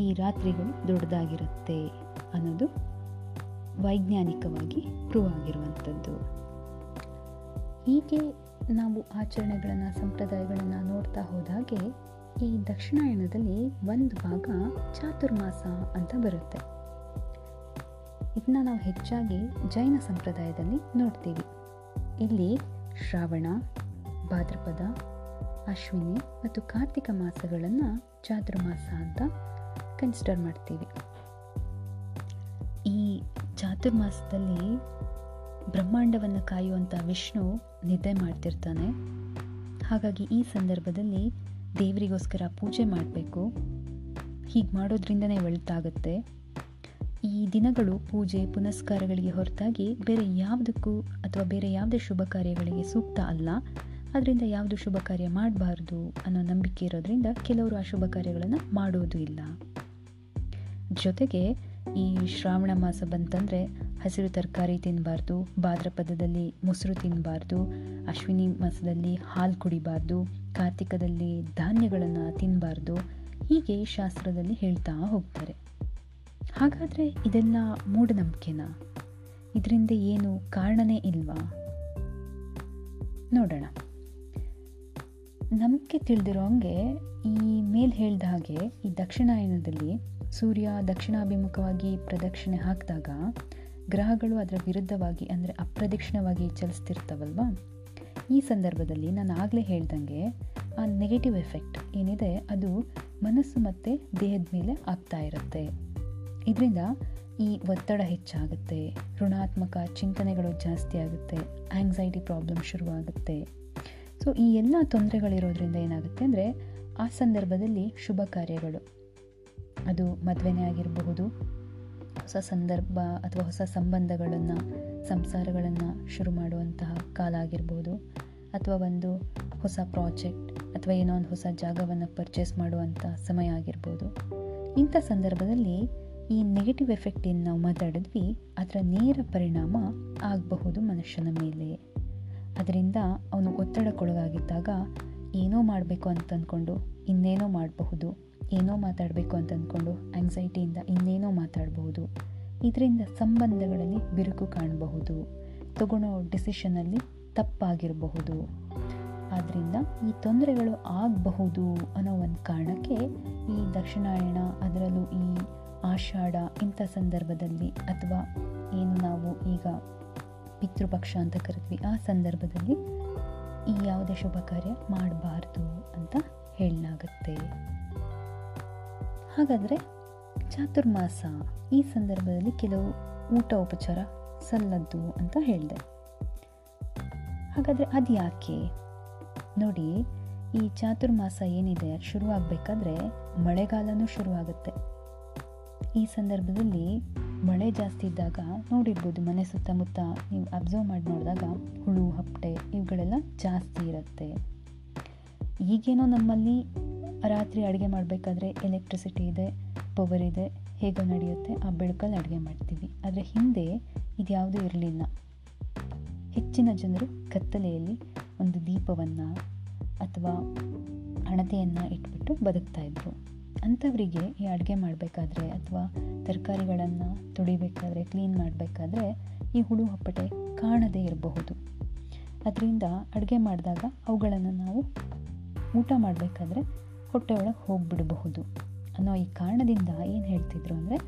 ಈ ರಾತ್ರಿಗಳು ದೊಡ್ಡದಾಗಿರುತ್ತೆ ಅನ್ನೋದು ವೈಜ್ಞಾನಿಕವಾಗಿ ಪ್ರೂವ್ ಆಗಿರುವಂಥದ್ದು. ಹೀಗೆ ನಾವು ಆಚರಣೆಗಳನ್ನು, ಸಂಪ್ರದಾಯಗಳನ್ನು ನೋಡ್ತಾ ಹೋದಾಗೆ ಈ ದಕ್ಷಿಣಾಯನದಲ್ಲಿ ಒಂದು ಭಾಗ ಚಾತುರ್ಮಾಸ ಅಂತ ಬರುತ್ತೆ. ಇದನ್ನ ನಾವು ಹೆಚ್ಚಾಗಿ ಜೈನ ಸಂಪ್ರದಾಯದಲ್ಲಿ ನೋಡ್ತೀವಿ. ಇಲ್ಲಿ ಶ್ರಾವಣ, ಭಾದ್ರಪದ, ಅಶ್ವಿನಿ ಮತ್ತು ಕಾರ್ತಿಕ ಮಾಸಗಳನ್ನು ಚಾತುರ್ಮಾಸ ಅಂತ ಕನ್ಸಿಡರ್ ಮಾಡ್ತೀವಿ. ಈ ಚಾತುರ್ಮಾಸದಲ್ಲಿ ಬ್ರಹ್ಮಾಂಡವನ್ನು ಕಾಯುವಂಥ ವಿಷ್ಣು ನಿದ್ದೆ ಮಾಡ್ತಿರ್ತಾನೆ. ಹಾಗಾಗಿ ಈ ಸಂದರ್ಭದಲ್ಲಿ ದೇವರಿಗೋಸ್ಕರ ಪೂಜೆ ಮಾಡಬೇಕು. ಹೀಗೆ ಮಾಡೋದ್ರಿಂದನೇ ಒಳಿತಾಗುತ್ತೆ ಈ ದಿನಗಳು ಪೂಜೆ, ಪುನಸ್ಕಾರಗಳಿಗೆ ಹೊರತಾಗಿ ಬೇರೆ ಯಾವುದಕ್ಕೂ ಅಥವಾ ಬೇರೆ ಯಾವುದೇ ಶುಭ ಕಾರ್ಯಗಳಿಗೆ ಸೂಕ್ತ ಅಲ್ಲ. ಅದರಿಂದ ಯಾವುದು ಶುಭ ಕಾರ್ಯ ಮಾಡಬಾರ್ದು ಅನ್ನೋ ನಂಬಿಕೆ ಇರೋದ್ರಿಂದ ಕೆಲವರು ಆ ಶುಭ ಕಾರ್ಯಗಳನ್ನು ಮಾಡೋದು ಇಲ್ಲ. ಜೊತೆಗೆ ಈ ಶ್ರಾವಣ ಮಾಸ ಬಂತಂದರೆ ಹಸಿರು ತರಕಾರಿ ತಿನ್ನಬಾರ್ದು ಭಾದ್ರಪದದಲ್ಲಿ ಮೊಸರು ತಿನ್ನಬಾರ್ದು ಅಶ್ವಿನಿ ಮಾಸದಲ್ಲಿ ಹಾಲು ಕುಡಿಬಾರ್ದು, ಕಾರ್ತಿಕದಲ್ಲಿ ಧಾನ್ಯಗಳನ್ನು ತಿನ್ನಬಾರ್ದು ಹೀಗೆ ಶಾಸ್ತ್ರದಲ್ಲಿ ಹೇಳ್ತಾ ಹೋಗ್ತಾರೆ. ಹಾಗಾದರೆ ಇದೆಲ್ಲ ಮೂಢನಂಬಿಕೆನಾ? ಇದರಿಂದ ಏನು ಕಾರಣನೇ ಇಲ್ವಾ? ನೋಡೋಣ. ನಂಬಿಕೆ ತಿಳಿದಿರೋ ಹಂಗೆ ಈ ಮೇಲೆ ಹೇಳ್ದ ಹಾಗೆ ಈ ದಕ್ಷಿಣಾಯನದಲ್ಲಿ ಸೂರ್ಯ ದಕ್ಷಿಣಾಭಿಮುಖವಾಗಿ ಪ್ರದಕ್ಷಿಣೆ ಹಾಕಿದಾಗ ಗ್ರಹಗಳು ಅದರ ವಿರುದ್ಧವಾಗಿ ಅಂದರೆ ಅಪ್ರದಕ್ಷಿಣವಾಗಿ ಚಲಿಸ್ತಿರ್ತವಲ್ವಾ? ಈ ಸಂದರ್ಭದಲ್ಲಿ ನಾನು ಆಗಲೇ ಹೇಳ್ದಂಗೆ ಆ ನೆಗೆಟಿವ್ ಎಫೆಕ್ಟ್ ಏನಿದೆ, ಅದು ಮನಸ್ಸು ಮತ್ತು ದೇಹದ ಮೇಲೆ ಆಗ್ತಾ ಇರುತ್ತೆ. ಇದರಿಂದ ಈ ಒತ್ತಡ ಹೆಚ್ಚಾಗುತ್ತೆ, ಋಣಾತ್ಮಕ ಚಿಂತನೆಗಳು ಜಾಸ್ತಿ ಆಗುತ್ತೆ ಆಂಗ್ಸೈಟಿ ಪ್ರಾಬ್ಲಮ್ ಶುರುವಾಗುತ್ತೆ. ಸೊ ಈ ಎಲ್ಲ ತೊಂದರೆಗಳಿರೋದ್ರಿಂದ ಏನಾಗುತ್ತೆ ಅಂದರೆ ಆ ಸಂದರ್ಭದಲ್ಲಿ ಶುಭ ಕಾರ್ಯಗಳು. ಅದು ಮದುವೆನೇ ಆಗಿರಬಹುದು ಹೊಸ ಸಂದರ್ಭ ಅಥವಾ ಹೊಸ ಸಂಬಂಧಗಳನ್ನು, ಸಂಸಾರಗಳನ್ನು ಶುರು ಮಾಡುವಂತಹ ಕಾಲ ಆಗಿರ್ಬೋದು. ಅಥವಾ ಒಂದು ಹೊಸ ಪ್ರಾಜೆಕ್ಟ್ ಅಥವಾ ಏನೋ ಒಂದು ಹೊಸ ಜಾಗವನ್ನು ಪರ್ಚೇಸ್ ಮಾಡುವಂಥ ಸಮಯ ಆಗಿರ್ಬೋದು. ಇಂಥ ಸಂದರ್ಭದಲ್ಲಿ ಈ ನೆಗೆಟಿವ್ ಎಫೆಕ್ಟ್ ಏನು ನಾವು ಮಾತಾಡಿದ್ವಿ, ಅದರ ನೇರ ಪರಿಣಾಮ ಆಗಬಹುದು ಮನುಷ್ಯನ ಮೇಲೆ. ಅದರಿಂದ ಅವನು ಒತ್ತಡಕ್ಕೊಳಗಾಗಿದ್ದಾಗ ಏನೋ ಮಾಡಬೇಕು ಅಂತ ಅಂದ್ಕೊಂಡು ಇನ್ನೇನೋ ಮಾಡಬಹುದು. ಏನೋ ಮಾತಾಡಬೇಕು ಅಂತ ಅಂದ್ಕೊಂಡು ಆಂಗ್ಸೈಟಿಯಿಂದ ಇನ್ನೇನೋ ಮಾತಾಡಬಹುದು ಇದರಿಂದ ಸಂಬಂಧಗಳಲ್ಲಿ ಬಿರುಕು ಕಾಣಬಹುದು. ತಗೊಳ್ಳೋ ಡಿಸಿಷನಲ್ಲಿ ತಪ್ಪಾಗಿರಬಹುದು. ಆದ್ದರಿಂದ ಈ ತೊಂದರೆಗಳು ಆಗಬಹುದು ಅನ್ನೋ ಒಂದು ಕಾರಣಕ್ಕೆ ಈ ದಕ್ಷಿಣಾಯಣ, ಅದರಲ್ಲೂ ಈ ಆಷಾಢ ಇಂಥ ಸಂದರ್ಭದಲ್ಲಿ ಅಥವಾ ಏನು ನಾವು ಈಗ ಪಿತೃಪಕ್ಷ ಅಂತ ಕರಿತೀವಿ ಆ ಸಂದರ್ಭದಲ್ಲಿ ಈ ಯಾವುದೇ ಶುಭ ಕಾರ್ಯ ಮಾಡಬಾರ್ದು ಅಂತ ಹೇಳಲಾಗುತ್ತೆ. ಹಾಗಾದರೆ ಚಾತುರ್ಮಾಸ ಈ ಸಂದರ್ಭದಲ್ಲಿ ಕೆಲವು ಊಟ ಉಪಚಾರ ಸಲ್ಲದ್ದು ಅಂತ ಹೇಳಿದೆ. ಹಾಗಾದರೆ ಅದು ಯಾಕೆ? ನೋಡಿ, ಈ ಚಾತುರ್ಮಾಸ ಏನಿದೆ, ಶುರುವಾಗಬೇಕಾದ್ರೆ ಮಳೆಗಾಲನೂ ಶುರುವಾಗುತ್ತೆ. ಈ ಸಂದರ್ಭದಲ್ಲಿ ಮಳೆ ಜಾಸ್ತಿ ಇದ್ದಾಗ ನೋಡಿರ್ಬೋದು, ಮನೆ ಸುತ್ತಮುತ್ತ ನೀವು ಅಬ್ಸರ್ವ್ ಮಾಡಿ ನೋಡಿದಾಗ ಹುಳು ಹಪ್ಪಟೆ ಇವುಗಳೆಲ್ಲ ಜಾಸ್ತಿ ಇರುತ್ತೆ. ಈಗೇನೋ ನಮ್ಮಲ್ಲಿ ರಾತ್ರಿ ಅಡುಗೆ ಮಾಡಬೇಕಾದ್ರೆ ಎಲೆಕ್ಟ್ರಿಸಿಟಿ ಇದೆ ಪವರ್ ಇದೆ, ಹೇಗೋ ನಡೆಯುತ್ತೆ, ಆ ಬೆಳಕಲ್ಲಿ ಅಡುಗೆ ಮಾಡ್ತೀವಿ. ಆದರೆ ಹಿಂದೆ ಇದ್ಯಾವುದೂ ಇರಲಿಲ್ಲ. ಹೆಚ್ಚಿನ ಜನರು ಕತ್ತಲೆಯಲ್ಲಿ ಒಂದು ದೀಪವನ್ನು ಅಥವಾ ಹಣತೆಯನ್ನು ಇಟ್ಬಿಟ್ಟು ಬದುಕ್ತಾ ಇದ್ರು. ಅಂಥವರಿಗೆ ಈ ಅಡುಗೆ ಮಾಡಬೇಕಾದ್ರೆ ಅಥವಾ ತರಕಾರಿಗಳನ್ನು ತೊಳಿಬೇಕಾದ್ರೆ ಕ್ಲೀನ್ ಮಾಡಬೇಕಾದ್ರೆ ಈ ಹುಳು ಹಪ್ಪಟೆ ಕಾಣದೇ ಇರಬಹುದು. ಅದರಿಂದ ಅಡುಗೆ ಮಾಡಿದಾಗ ಅವುಗಳನ್ನು ನಾವು ಊಟ ಮಾಡಬೇಕಾದ್ರೆ ಹೊಟ್ಟೆ ಒಳಗೆ ಹೋಗಿಬಿಡಬಹುದು ಅನ್ನೋ ಈ ಕಾರಣದಿಂದ ಏನು ಹೇಳ್ತಿದ್ರು ಅಂದರೆ,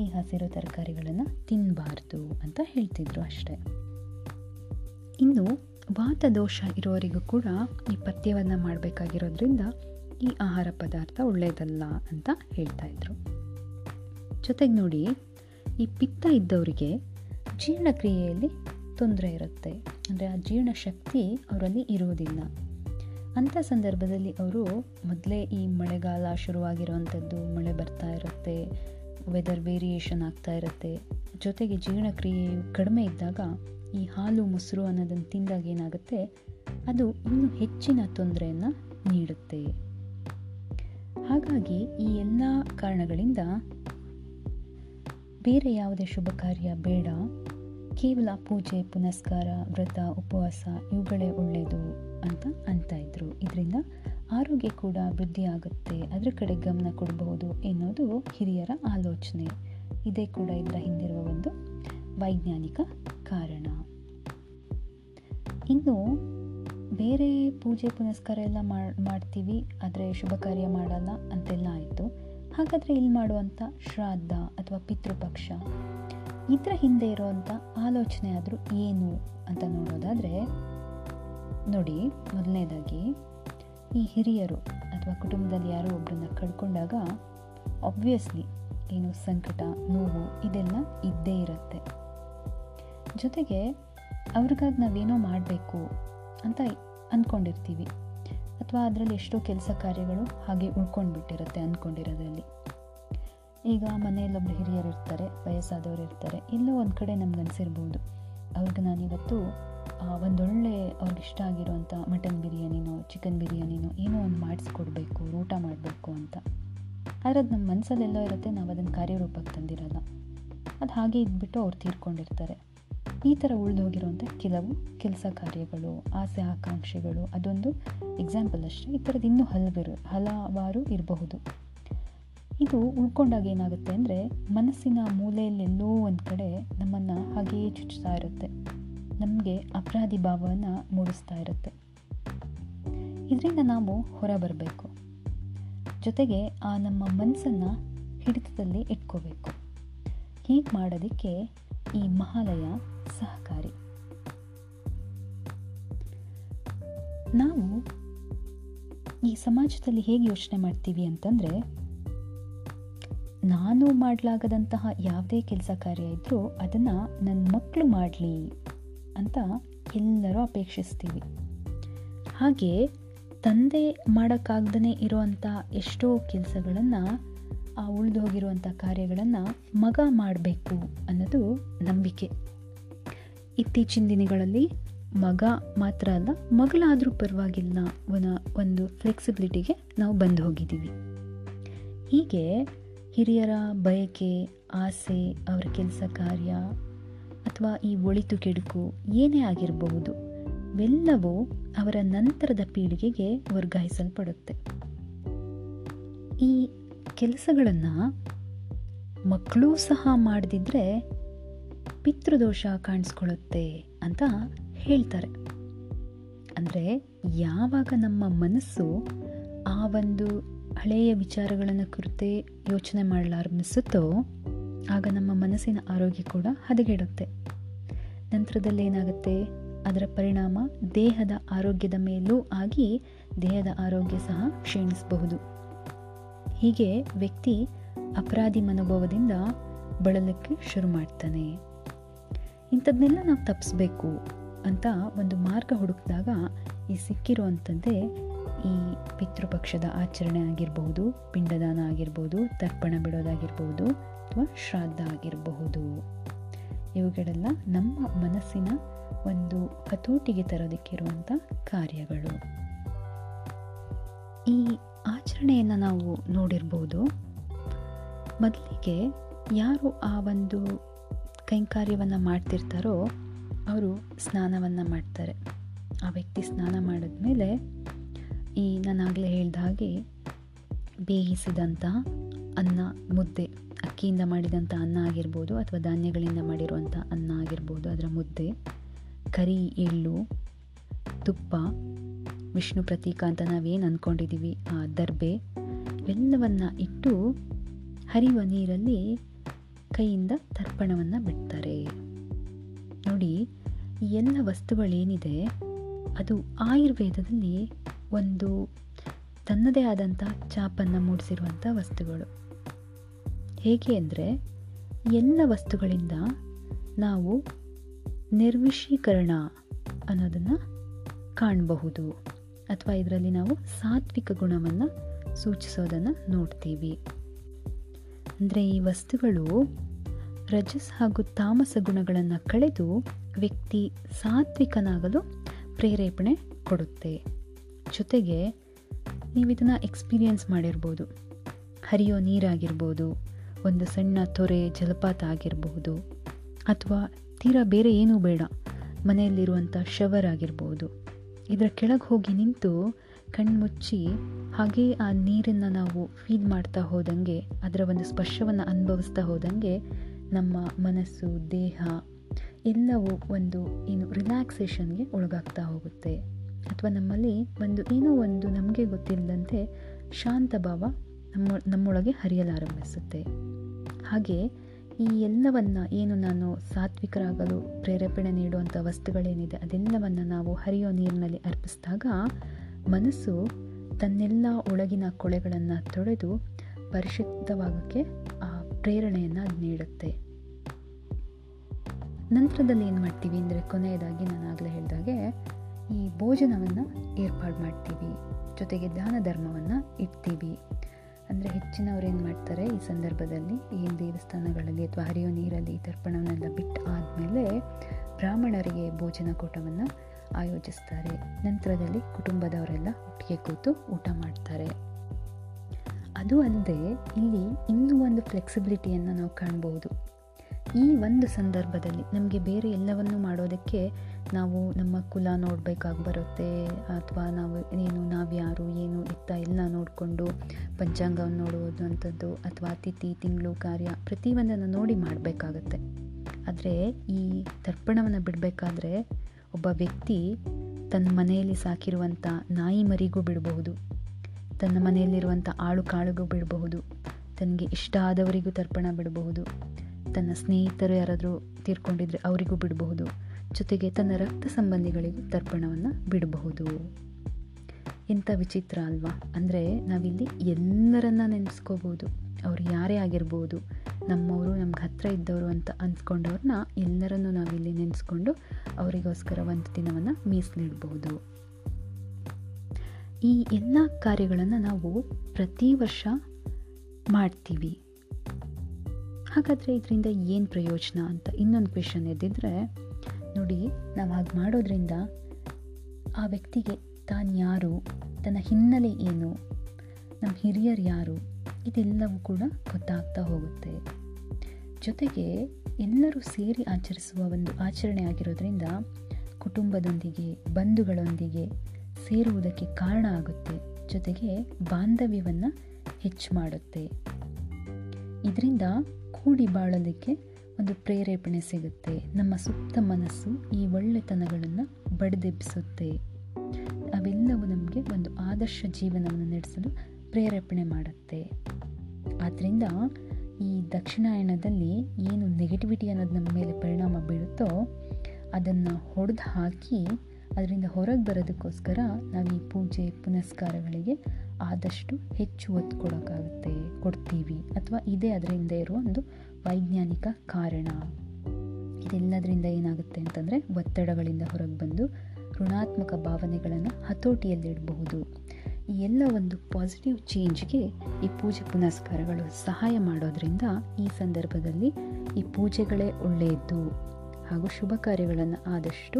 ಈ ಹಸಿರು ತರಕಾರಿಗಳನ್ನು ತಿನ್ನಬಾರ್ದು ಅಂತ ಹೇಳ್ತಿದ್ರು ಅಷ್ಟೇ. ಇನ್ನು ವಾತ ದೋಷ ಇರೋರಿಗೂ ಕೂಡ ಈ ಪಥ್ಯವನ್ನು ಮಾಡಬೇಕಾಗಿರೋದ್ರಿಂದ ಈ ಆಹಾರ ಪದಾರ್ಥ ಒಳ್ಳೆಯದಲ್ಲ ಅಂತ ಹೇಳ್ತಾ ಇದ್ರು. ಜೊತೆಗೆ ನೋಡಿ, ಈ ಪಿತ್ತ ಇದ್ದವರಿಗೆ ಜೀರ್ಣಕ್ರಿಯೆಯಲ್ಲಿ ತೊಂದರೆ ಇರುತ್ತೆ. ಅಂದರೆ ಆ ಜೀರ್ಣಶಕ್ತಿ ಅವರಲ್ಲಿ ಇರೋದಿಲ್ಲ. ಅಂಥ ಸಂದರ್ಭದಲ್ಲಿ ಅವರು ಮೊದಲೇ ಈ ಮಳೆಗಾಲ ಶುರುವಾಗಿರುವಂಥದ್ದು, ಮಳೆ ಬರ್ತಾ ಇರುತ್ತೆ ವೆದರ್ ವೇರಿಯೇಷನ್ ಆಗ್ತಾ ಇರುತ್ತೆ, ಜೊತೆಗೆ ಜೀರ್ಣಕ್ರಿಯೆಯು ಕಡಿಮೆ ಇದ್ದಾಗ ಈ ಹಾಲು, ಮೊಸರು ಅನ್ನೋದನ್ನು ತಿಂದಾಗ ಏನಾಗುತ್ತೆ? ಅದು ಇನ್ನೂ ಹೆಚ್ಚಿನ ತೊಂದರೆಯನ್ನು ನೀಡುತ್ತೆ. ಹಾಗಾಗಿ ಈ ಎಲ್ಲ ಕಾರಣಗಳಿಂದ ಬೇರೆ ಯಾವುದೇ ಶುಭ ಕಾರ್ಯ ಬೇಡ. ಕೇವಲ ಪೂಜೆ, ಪುನಸ್ಕಾರ, ವ್ರತ, ಉಪವಾಸ, ಇವುಗಳೇ ಒಳ್ಳೆಯದು. ಅಂತ ಅಂತ ಇದ್ರು. ಇದರಿಂದ ಆರೋಗ್ಯ ಕೂಡ ವೃದ್ಧಿ ಆಗುತ್ತೆ. ಅದರ ಕಡೆ ಗಮನ ಕೊಡಬಹುದು ಎನ್ನುವುದು ಹಿರಿಯರ ಆಲೋಚನೆ. ಇದೇ ಕೂಡ ಇದರ ಹಿಂದಿರುವ ಒಂದು ವೈಜ್ಞಾನಿಕ ಕಾರಣ. ಇನ್ನು ಬೇರೆ ಪೂಜೆ ಪುನಸ್ಕಾರ ಎಲ್ಲ ಮಾಡ್ತೀವಿ, ಆದರೆ ಶುಭ ಕಾರ್ಯ ಮಾಡಲ್ಲ ಅಂತೆಲ್ಲ ಆಯಿತು. ಹಾಗಾದರೆ ಇಲ್ಲಿ ಮಾಡುವಂಥ ಶ್ರಾದ್ದ ಅಥವಾ ಪಿತೃಪಕ್ಷ. ಇದರ ಹಿಂದೆ ಇರುವಂಥ ಆಲೋಚನೆ ಆದರೂ ಏನು ಅಂತ ನೋಡೋದಾದರೆ ನೋಡಿ, ಮೊದಲನೇದಾಗಿ, ಈ ಹಿರಿಯರು ಅಥವಾ ಕುಟುಂಬದಲ್ಲಿ ಯಾರೋ ಒಬ್ಬರನ್ನ ಕಳ್ಕೊಂಡಾಗ ಆಬ್ವಿಯಸ್ಲಿ ಏನು ಸಂಕಟ, ನೋವು, ಇದೆಲ್ಲ ಇದ್ದೇ ಇರುತ್ತೆ. ಜೊತೆಗೆ, ಅವ್ರಿಗಾಗಿ ನಾವೇನೋ ಮಾಡಬೇಕು ಅಂತ ಅಂದ್ಕೊಂಡಿರ್ತೀವಿ ಅಥವಾ ಅದರಲ್ಲಿ ಎಷ್ಟೋ ಕೆಲಸ ಕಾರ್ಯಗಳು ಹಾಗೆ ಉಳ್ಕೊಂಡ್ಬಿಟ್ಟಿರುತ್ತೆ ಅಂದ್ಕೊಂಡಿರೋದ್ರಲ್ಲಿ ಈಗ ಮನೆಯಲ್ಲೊಬ್ರು ಹಿರಿಯರು ಇರ್ತಾರೆ, ವಯಸ್ಸಾದವರು ಇರ್ತಾರೆ, ಎಲ್ಲೋ ಒಂದು ಕಡೆ ನಮ್ಗೆ ಅನಿಸಿರ್ಬೋದು ಅವ್ರಿಗೆ ನಾನಿವತ್ತು ಒಂದೊಳ್ಳೆ ಅವ್ರಿಗೆ ಇಷ್ಟ ಆಗಿರುವಂಥ ಮಟನ್ ಬಿರಿಯಾನಿನೋ, ಚಿಕನ್ ಬಿರಿಯಾನಿನೋ ಏನೋ ಒಂದು ಮಾಡಿಸ್ಕೊಡ್ಬೇಕು, ಊಟ ಮಾಡಬೇಕು ಅಂತ. ಆದರೆ ಅದು ನಮ್ಮ ಮನಸ್ಸಲ್ಲೆಲ್ಲೋ ಇರುತ್ತೆ, ನಾವು ಅದನ್ನು ಕಾರ್ಯರೂಪಕ್ಕೆ ತಂದಿರಲ್ಲ. ಅದು ಹಾಗೆ ಇದ್ಬಿಟ್ಟು ಅವ್ರು ತೀರ್ಕೊಂಡಿರ್ತಾರೆ. ಈ ಥರ ಉಳಿದೋಗಿರುವಂಥ ಕೆಲವು ಕೆಲಸ ಕಾರ್ಯಗಳು, ಆಸೆ ಆಕಾಂಕ್ಷೆಗಳು, ಅದೊಂದು ಎಕ್ಸಾಂಪಲ್ ಅಷ್ಟೇ. ಈ ಥರದ್ದು ಇನ್ನೂ ಹಲವಿರು, ಹಲವಾರು ಇರಬಹುದು. ಇದು ಉಳ್ಕೊಂಡಾಗ ಏನಾಗುತ್ತೆ ಅಂದರೆ ಮನಸ್ಸಿನ ಮೂಲೆಯಲ್ಲೆಲ್ಲೋ ಒಂದು ಕಡೆ ನಮ್ಮನ್ನು ಹಾಗೆಯೇ ಚುಚ್ಚುತ್ತಾ ಇರುತ್ತೆ. ನಮಗೆ ಅಪರಾಧಿ ಭಾವವನ್ನು ಮೂಡಿಸ್ತಾ ಇರುತ್ತೆ. ಇದರಿಂದ ನಾವು ಹೊರ ಬರಬೇಕು ಜೊತೆಗೆ ಆ ನಮ್ಮ ಮನಸ್ಸನ್ನು ಹಿಡಿತದಲ್ಲಿ ಇಟ್ಕೋಬೇಕು. ಹೀಗೆ ಮಾಡೋದಕ್ಕೆ ಈ ಮಹಾಲಯ ಸಹಕಾರಿ. ನಾವು ಈ ಸಮಾಜದಲ್ಲಿ ಹೇಗೆ ಯೋಚನೆ ಮಾಡ್ತೀವಿ ಅಂತಂದರೆ, ನಾನು ಮಾಡಲಾಗದಂತಹ ಯಾವುದೇ ಕೆಲಸ ಕಾರ್ಯ ಇದ್ದರೂ ಅದನ್ನು ನನ್ನ ಮಕ್ಕಳು ಮಾಡಲಿ ಅಂತ ಎಲ್ಲರೂ ಅಪೇಕ್ಷಿಸ್ತೀವಿ. ಹಾಗೆ ತಂದೆ ಮಾಡೋಕ್ಕಾಗ್ದೇ ಇರುವಂಥ ಎಷ್ಟೋ ಕೆಲಸಗಳನ್ನು, ಆ ಉಳಿದು ಹೋಗಿರುವಂಥ ಕಾರ್ಯಗಳನ್ನು ಮಗ ಮಾಡಬೇಕು ಅನ್ನೋದು ನಂಬಿಕೆ. ಇತ್ತೀಚಿನ ದಿನಗಳಲ್ಲಿ ಮಗ ಮಾತ್ರ ಅಲ್ಲ, ಮಗಳಾದರೂ ಪರವಾಗಿಲ್ಲ ಒನ ಒಂದು ಫ್ಲೆಕ್ಸಿಬಿಲಿಟಿಗೆ ನಾವು ಬಂದು ಹೋಗಿದ್ದೀವಿ. ಹೀಗೆ ಹಿರಿಯರ ಬಯಕೆ, ಆಸೆ, ಅವರ ಕೆಲಸ ಕಾರ್ಯ ಅಥವಾ ಈ ಒಳಿತು ಕೆಡುಕು ಏನೇ ಆಗಿರಬಹುದು ಇವೆಲ್ಲವೂ ಅವರ ನಂತರದ ಪೀಳಿಗೆಗೆ ವರ್ಗಾಯಿಸಲ್ಪಡುತ್ತೆ. ಈ ಕೆಲಸಗಳನ್ನು ಮಕ್ಕಳೂ ಸಹ ಮಾಡದಿದ್ದರೆ ಪಿತೃದೋಷ ಕಾಣಿಸ್ಕೊಳ್ಳುತ್ತೆ ಅಂತ ಹೇಳ್ತಾರೆ. ಅಂದರೆ ಯಾವಾಗ ನಮ್ಮ ಮನಸ್ಸು ಆ ಒಂದು ಹಳೆಯ ವಿಚಾರಗಳನ್ನು ಕುರಿತೇ ಯೋಚನೆ ಮಾಡಲಾರಂಭಿಸುತ್ತೋ ಆಗ ನಮ್ಮ ಮನಸ್ಸಿನ ಆರೋಗ್ಯ ಕೂಡ ಹದಗೆಡುತ್ತೆ. ನಂತರದಲ್ಲಿ ಏನಾಗುತ್ತೆ? ಅದರ ಪರಿಣಾಮ ದೇಹದ ಆರೋಗ್ಯದ ಮೇಲೂ ಆಗಿ ದೇಹದ ಆರೋಗ್ಯ ಸಹ ಕ್ಷೀಣಿಸಬಹುದು. ಹೀಗೆ ವ್ಯಕ್ತಿ ಅಪರಾಧಿ ಮನೋಭಾವದಿಂದ ಬಳಲಕ್ಕೆ ಶುರು ಮಾಡ್ತಾನೆ. ಇಂಥದ್ದನ್ನೆಲ್ಲ ನಾವು ತಪ್ಪಿಸ್ಬೇಕು ಅಂತ ಒಂದು ಮಾರ್ಗ ಹುಡುಕಿದಾಗ ಈ ಸಿಕ್ಕಿರುವಂಥದ್ದೇ ಈ ಪಿತೃಪಕ್ಷದ ಆಚರಣೆ ಆಗಿರಬಹುದು ಪಿಂಡದಾನ ಆಗಿರ್ಬೋದು, ತರ್ಪಣ ಬಿಡೋದಾಗಿರ್ಬೋದು ಅಥವಾ ಶ್ರಾದ್ದ ಆಗಿರಬಹುದು ಇವುಗಳೆಲ್ಲ ನಮ್ಮ ಮನಸ್ಸಿನ ಒಂದು ಹತೋಟಿಗೆ ತರೋದಕ್ಕಿರುವಂಥ ಕಾರ್ಯಗಳು. ಈ ಆಚರಣೆಯನ್ನು ನಾವು ನೋಡಿರ್ಬೋದು. ಮೊದಲಿಗೆ ಯಾರು ಆ ಒಂದು ಕೈಂಕಾರ್ಯವನ್ನು ಮಾಡ್ತಿರ್ತಾರೋ ಅವರು ಸ್ನಾನವನ್ನು ಮಾಡ್ತಾರೆ. ಆ ವ್ಯಕ್ತಿ ಸ್ನಾನ ಮಾಡಿದ್ಮೇಲೆ ಈ ನಾನಾಗಲೇ ಹೇಳಿದ ಹಾಗೆ ಬೇಯಿಸಿದಂಥ ಅನ್ನ, ಮುದ್ದೆ. ಅಕ್ಕಿಯಿಂದ ಮಾಡಿದಂಥ ಅನ್ನ ಆಗಿರ್ಬೋದು ಅಥವಾ ಧಾನ್ಯಗಳಿಂದ ಮಾಡಿರುವಂಥ ಅನ್ನ ಆಗಿರ್ಬೋದು, ಅದರ ಮುದ್ದೆ, ಕರಿ, ಎಳ್ಳು, ತುಪ್ಪ, ವಿಷ್ಣು ಪ್ರತೀಕ ಅಂತ ನಾವೇನು ಅಂದ್ಕೊಂಡಿದ್ದೀವಿ ಆ ದರ್ಬೆ ಇವೆಲ್ಲವನ್ನು ಇಟ್ಟು ಹರಿಯುವ ನೀರಲ್ಲಿ ಕೈಯಿಂದ ತರ್ಪಣವನ್ನು ಬಿಡ್ತಾರೆ. ನೋಡಿ, ಈ ಎಲ್ಲ ವಸ್ತುಗಳೇನಿದೆ, ಅದು ಆಯುರ್ವೇದದಲ್ಲಿ ಒಂದು ತನ್ನದೇ ಆದಂಥ ಚಾಪನ್ನು ಮೂಡಿಸಿರುವಂಥ ವಸ್ತುಗಳು. ಹೇಗೆ ಅಂದರೆ ಎಲ್ಲ ವಸ್ತುಗಳಿಂದ ನಾವು ನಿರ್ವಿಷೀಕರಣ ಅನ್ನೋದನ್ನು ಕಾಣಬಹುದು. ಅಥವಾ ಇದರಲ್ಲಿ ನಾವು ಸಾತ್ವಿಕ ಗುಣವನ್ನು ಸೂಚಿಸೋದನ್ನು ನೋಡ್ತೀವಿ. ಅಂದರೆ ಈ ವಸ್ತುಗಳು ರಜಸ್ ಹಾಗೂ ತಾಮಸ ಗುಣಗಳನ್ನು ಕಳೆದು ವ್ಯಕ್ತಿ ಸಾತ್ವಿಕನಾಗಲು ಪ್ರೇರೇಪಣೆ ಕೊಡುತ್ತೆ. ಜೊತೆಗೆ ನೀವು ಇದನ್ನು ಎಕ್ಸ್ಪೀರಿಯನ್ಸ್ ಮಾಡಿರ್ಬೋದು. ಹರಿಯೋ ನೀರಾಗಿರ್ಬೋದು ಒಂದು ಸಣ್ಣ ತೊರೆ ಜಲಪಾತ ಆಗಿರಬಹುದು ಅಥವಾ ತೀರಾ ಬೇರೆ ಏನೂ ಬೇಡ, ಮನೆಯಲ್ಲಿರುವಂಥ ಶವರ್ ಆಗಿರ್ಬೋದು. ಇದರ ಕೆಳಗೆ ಹೋಗಿ ನಿಂತು ಕಣ್ಮುಚ್ಚಿ ಹಾಗೇ ಆ ನೀರನ್ನು ನಾವು ಫೀಲ್ ಮಾಡ್ತಾ ಹೋದಂಗೆ, ಅದರ ಒಂದು ಸ್ಪರ್ಶವನ್ನು ಅನುಭವಿಸ್ತಾ ಹೋದಂಗೆ ನಮ್ಮ ಮನಸ್ಸು, ದೇಹ ಎಲ್ಲವೂ ಒಂದು ಏನು ರಿಲ್ಯಾಕ್ಸೇಷನ್ಗೆ ಒಳಗಾಗ್ತಾ ಹೋಗುತ್ತೆ. ಅಥವಾ ನಮ್ಮಲ್ಲಿ ಒಂದು ಏನೋ ಒಂದು ನಮಗೆ ಗೊತ್ತಿಲ್ಲದಂತೆ ಶಾಂತ ಭಾವ ನಮ್ಮ, ನಮ್ಮೊಳಗೆ ಹರಿಯಲಾರಂಭಿಸುತ್ತೆ ಹಾಗೆ ಈ ಎಲ್ಲವನ್ನು ಏನು ನಾನು ಸಾತ್ವಿಕರಾಗಲು ಪ್ರೇರೇಪಣೆ ನೀಡುವಂಥ ವಸ್ತುಗಳೇನಿದೆ, ಅದೆಲ್ಲವನ್ನು ನಾವು ಹರಿಯೋ ನೀರಿನಲ್ಲಿ ಅರ್ಪಿಸಿದಾಗ ಮನಸ್ಸು ತನ್ನೆಲ್ಲ ಒಳಗಿನ ಕೊಳೆಗಳನ್ನು ತೊಳೆದು ಪರಿಶುದ್ಧವಾಗಕ್ಕೆ ಆ ಪ್ರೇರಣೆಯನ್ನು ಅದು ನೀಡುತ್ತೆ. ನಂತರದಲ್ಲಿ ಏನು ಮಾಡ್ತೀವಿ ಅಂದರೆ ಕೊನೆಯದಾಗಿ ನಾನು ಆಗಲೇ ಹೇಳಿದಾಗೆ ಈ ಭೋಜನವನ್ನು ಏರ್ಪಾಡು ಮಾಡ್ತೀವಿ. ಜೊತೆಗೆ ದಾನ ಧರ್ಮವನ್ನು ಇಡ್ತೀವಿ. ಅಂದರೆ ಹೆಚ್ಚಿನವ್ರು ಏನು ಮಾಡ್ತಾರೆ ಈ ಸಂದರ್ಭದಲ್ಲಿ ಈ ದೇವಸ್ಥಾನಗಳಲ್ಲಿ ಅಥವಾ ಹರಿಯೋ ನೀರಲ್ಲಿ ತರ್ಪಣವನ್ನೆಲ್ಲ ಬಿಟ್ಟು ಆದಮೇಲೆ ಬ್ರಾಹ್ಮಣರಿಗೆ ಭೋಜನ ಕೂಟವನ್ನು ಆಯೋಜಿಸ್ತಾರೆ. ನಂತರದಲ್ಲಿ ಕುಟುಂಬದವರೆಲ್ಲ ಒಟ್ಟಿಗೆ ಕೂತು ಊಟ ಮಾಡ್ತಾರೆ. ಅದು ಅಲ್ಲದೆ ಇಲ್ಲಿ ಇನ್ನೂ ಒಂದು ಫ್ಲೆಕ್ಸಿಬಿಲಿಟಿಯನ್ನು ನಾವು ಕಾಣ್ಬೋದು. ಈ ಒಂದು ಸಂದರ್ಭದಲ್ಲಿ ನಮಗೆ ಬೇರೆ ಎಲ್ಲವನ್ನು ಮಾಡೋದಕ್ಕೆ ನಾವು ನಮ್ಮ ಕುಲ ನೋಡಬೇಕಾಗಿ ಬರುತ್ತೆ, ಅಥವಾ ನಾವು ಏನು ನಾವ್ಯಾರು ಏನು, ಇತ್ತ ಎಲ್ಲ ನೋಡಿಕೊಂಡು ಪಂಚಾಂಗವನ್ನು ನೋಡುವುದು ಅಂಥದ್ದು, ಅಥವಾ ತಿಥಿ, ತಿಂಗಳು, ಕಾರ್ಯ ಪ್ರತಿಯೊಂದನ್ನು ನೋಡಿ ಮಾಡಬೇಕಾಗತ್ತೆ. ಆದರೆ ಈ ತರ್ಪಣವನ್ನು ಬಿಡಬೇಕಾದ್ರೆ ಒಬ್ಬ ವ್ಯಕ್ತಿ ತನ್ನ ಮನೆಯಲ್ಲಿ ಸಾಕಿರುವಂಥ ನಾಯಿ ಮರಿಗೂ ಬಿಡಬಹುದು, ತನ್ನ ಮನೆಯಲ್ಲಿರುವಂಥ ಆಳು ಕಾಳುಗೂ ಬಿಡಬಹುದು, ತನಗೆ ಇಷ್ಟ ಆದವರಿಗೂ ತರ್ಪಣ ಬಿಡಬಹುದು ತನ್ನ ಸ್ನೇಹಿತರು ಯಾರಾದರೂ ತೀರ್ಕೊಂಡಿದ್ರೆ ಅವರಿಗೂ ಬಿಡಬಹುದು. ಜೊತೆಗೆ ತನ್ನ ರಕ್ತ ಸಂಬಂಧಿಗಳಿಗೂ ತರ್ಪಣವನ್ನು ಬಿಡಬಹುದು. ಎಂಥ ವಿಚಿತ್ರ ಅಲ್ವಾ? ಅಂದರೆ ನಾವಿಲ್ಲಿ ಎಲ್ಲರನ್ನ ನೆನೆಸ್ಕೋಬೋದು. ಅವ್ರು ಯಾರೇ ಆಗಿರ್ಬೋದು, ನಮ್ಮವರು, ನಮ್ಗೆ ಹತ್ತಿರ ಇದ್ದವರು ಅಂತ ಅನ್ಸ್ಕೊಂಡವ್ರನ್ನ ಎಲ್ಲರನ್ನೂ ನಾವಿಲ್ಲಿ ನೆನೆಸ್ಕೊಂಡು ಅವರಿಗೋಸ್ಕರ ಒಂದು ದಿನವನ್ನು ಮೀಸಲಿಡಬಹುದು ಈ ಎಲ್ಲ ಕಾರ್ಯಗಳನ್ನು ನಾವು ಪ್ರತಿ ವರ್ಷ ಮಾಡ್ತೀವಿ. ಹಾಗಾದರೆ ಇದರಿಂದ ಏನು ಪ್ರಯೋಜನ ಅಂತ ಇನ್ನೊಂದು ಕ್ವೆಶನ್ ಎದ್ದಿದ್ರೆ, ನೋಡಿ, ನಾವು ಹಾಗೆ ಮಾಡೋದ್ರಿಂದ ಆ ವ್ಯಕ್ತಿಗೆ ತಾನು ಯಾರು, ತನ್ನ ಹಿನ್ನೆಲೆ ಏನು ನಮ್ಮ ಹಿರಿಯರು ಯಾರು, ಇದೆಲ್ಲವೂ ಕೂಡ ಗೊತ್ತಾಗ್ತಾ ಹೋಗುತ್ತೆ. ಜೊತೆಗೆ ಎಲ್ಲರೂ ಸೇರಿ ಆಚರಿಸುವ ಒಂದು ಆಚರಣೆ ಆಗಿರೋದ್ರಿಂದ ಕುಟುಂಬದೊಂದಿಗೆ, ಬಂಧುಗಳೊಂದಿಗೆ ಸೇರುವುದಕ್ಕೆ ಕಾರಣ ಆಗುತ್ತೆ. ಜೊತೆಗೆ ಬಾಂಧವ್ಯವನ್ನು ಹೆಚ್ಚು ಮಾಡುತ್ತೆ. ಇದರಿಂದ ಕೂಡಿ ಬಾಳಲಿಕ್ಕೆ ಒಂದು ಪ್ರೇರೇಪಣೆ ಸಿಗುತ್ತೆ. ನಮ್ಮ ಸುತ್ತ ಮನಸ್ಸು ಈ ಒಳ್ಳೆತನಗಳನ್ನು ಬಡಿದೆಬ್ಬಿಸುತ್ತೆ. ಅವೆಲ್ಲವೂ ನಮಗೆ ಒಂದು ಆದರ್ಶ ಜೀವನವನ್ನು ನಡೆಸಲು ಪ್ರೇರೇಪಣೆ ಮಾಡುತ್ತೆ. ಆದ್ದರಿಂದ ಈ ದಕ್ಷಿಣಾಯನದಲ್ಲಿ ಏನು ನೆಗೆಟಿವಿಟಿ ಅನ್ನೋದು ನಮ್ಮ ಮೇಲೆ ಪರಿಣಾಮ ಬೀಳುತ್ತೋ ಅದನ್ನು ಹೊಡೆದು ಹಾಕಿ ಅದರಿಂದ ಹೊರಗೆ ಬರೋದಕ್ಕೋಸ್ಕರ ನಾವು ಈ ಪೂಜೆ ಪುನಸ್ಕಾರಗಳಿಗೆ ಆದಷ್ಟು ಹೆಚ್ಚು ಒತ್ತು ಕೊಡೋಕ್ಕಾಗುತ್ತೆ, ಕೊಡ್ತೀವಿ ಅಥವಾ ಇದೇ ಅದರಿಂದ ಇರುವ ಒಂದು ವೈಜ್ಞಾನಿಕ ಕಾರಣ. ಇದೆಲ್ಲದರಿಂದ ಏನಾಗುತ್ತೆ ಅಂತಂದರೆ ಒತ್ತಡಗಳಿಂದ ಹೊರಗೆ ಬಂದು ಋಣಾತ್ಮಕ ಭಾವನೆಗಳನ್ನು ಹತೋಟಿಯಲ್ಲಿಡಬಹುದು ಈ ಎಲ್ಲ ಒಂದು ಪಾಸಿಟಿವ್ ಚೇಂಜ್ಗೆ ಈ ಪೂಜೆ ಪುನಸ್ಕಾರಗಳು ಸಹಾಯ ಮಾಡೋದ್ರಿಂದ ಈ ಸಂದರ್ಭದಲ್ಲಿ ಈ ಪೂಜೆಗಳೇ ಒಳ್ಳೆಯದು ಹಾಗೂ ಶುಭ ಕಾರ್ಯಗಳನ್ನು ಆದಷ್ಟು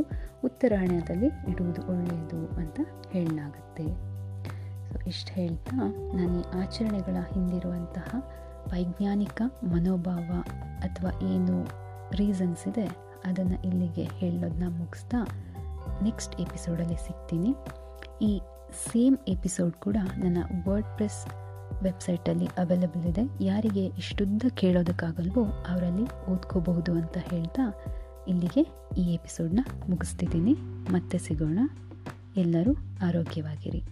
ಉತ್ತರಾಯಣದಲ್ಲಿ ಇಡುವುದು ಒಳ್ಳೆಯದು ಅಂತ ಹೇಳಲಾಗುತ್ತೆ. ಸೊ ಇಷ್ಟು ಹೇಳ್ತಾ ನಾನು ಈ ಆಚರಣೆಗಳ ಹಿಂದಿರುವಂತಹ ವೈಜ್ಞಾನಿಕ ಮನೋಭಾವ ಅಥವಾ ಏನು ರೀಸನ್ಸ್ ಇದೆ, ಅದನ್ನು ಇಲ್ಲಿಗೆ ಹೇಳೋದನ್ನ ಮುಗಿಸ್ತಾ ನೆಕ್ಸ್ಟ್ ಎಪಿಸೋಡಲ್ಲಿ ಸಿಗ್ತೀನಿ. ಈ ಸೇಮ್ ಎಪಿಸೋಡ್ ಕೂಡ ನನ್ನ ವರ್ಡ್ ಪ್ರೆಸ್ ವೆಬ್ಸೈಟಲ್ಲಿ ಅವೈಲಬಲ್ ಇದೆ. ಯಾರಿಗೆ ಇಷ್ಟುದ್ದ ಕೇಳೋದಕ್ಕಾಗಲ್ವೋ ಅವರಲ್ಲಿ ಓದ್ಕೋಬಹುದು ಅಂತ ಹೇಳ್ತಾ ಇಲ್ಲಿಗೆ ಈ ಎಪಿಸೋಡ್ನ ಮುಗಿಸ್ತಿದ್ದೀನಿ. ಮತ್ತೆ ಸಿಗೋಣ. ಎಲ್ಲರೂ ಆರೋಗ್ಯವಾಗಿರಿ.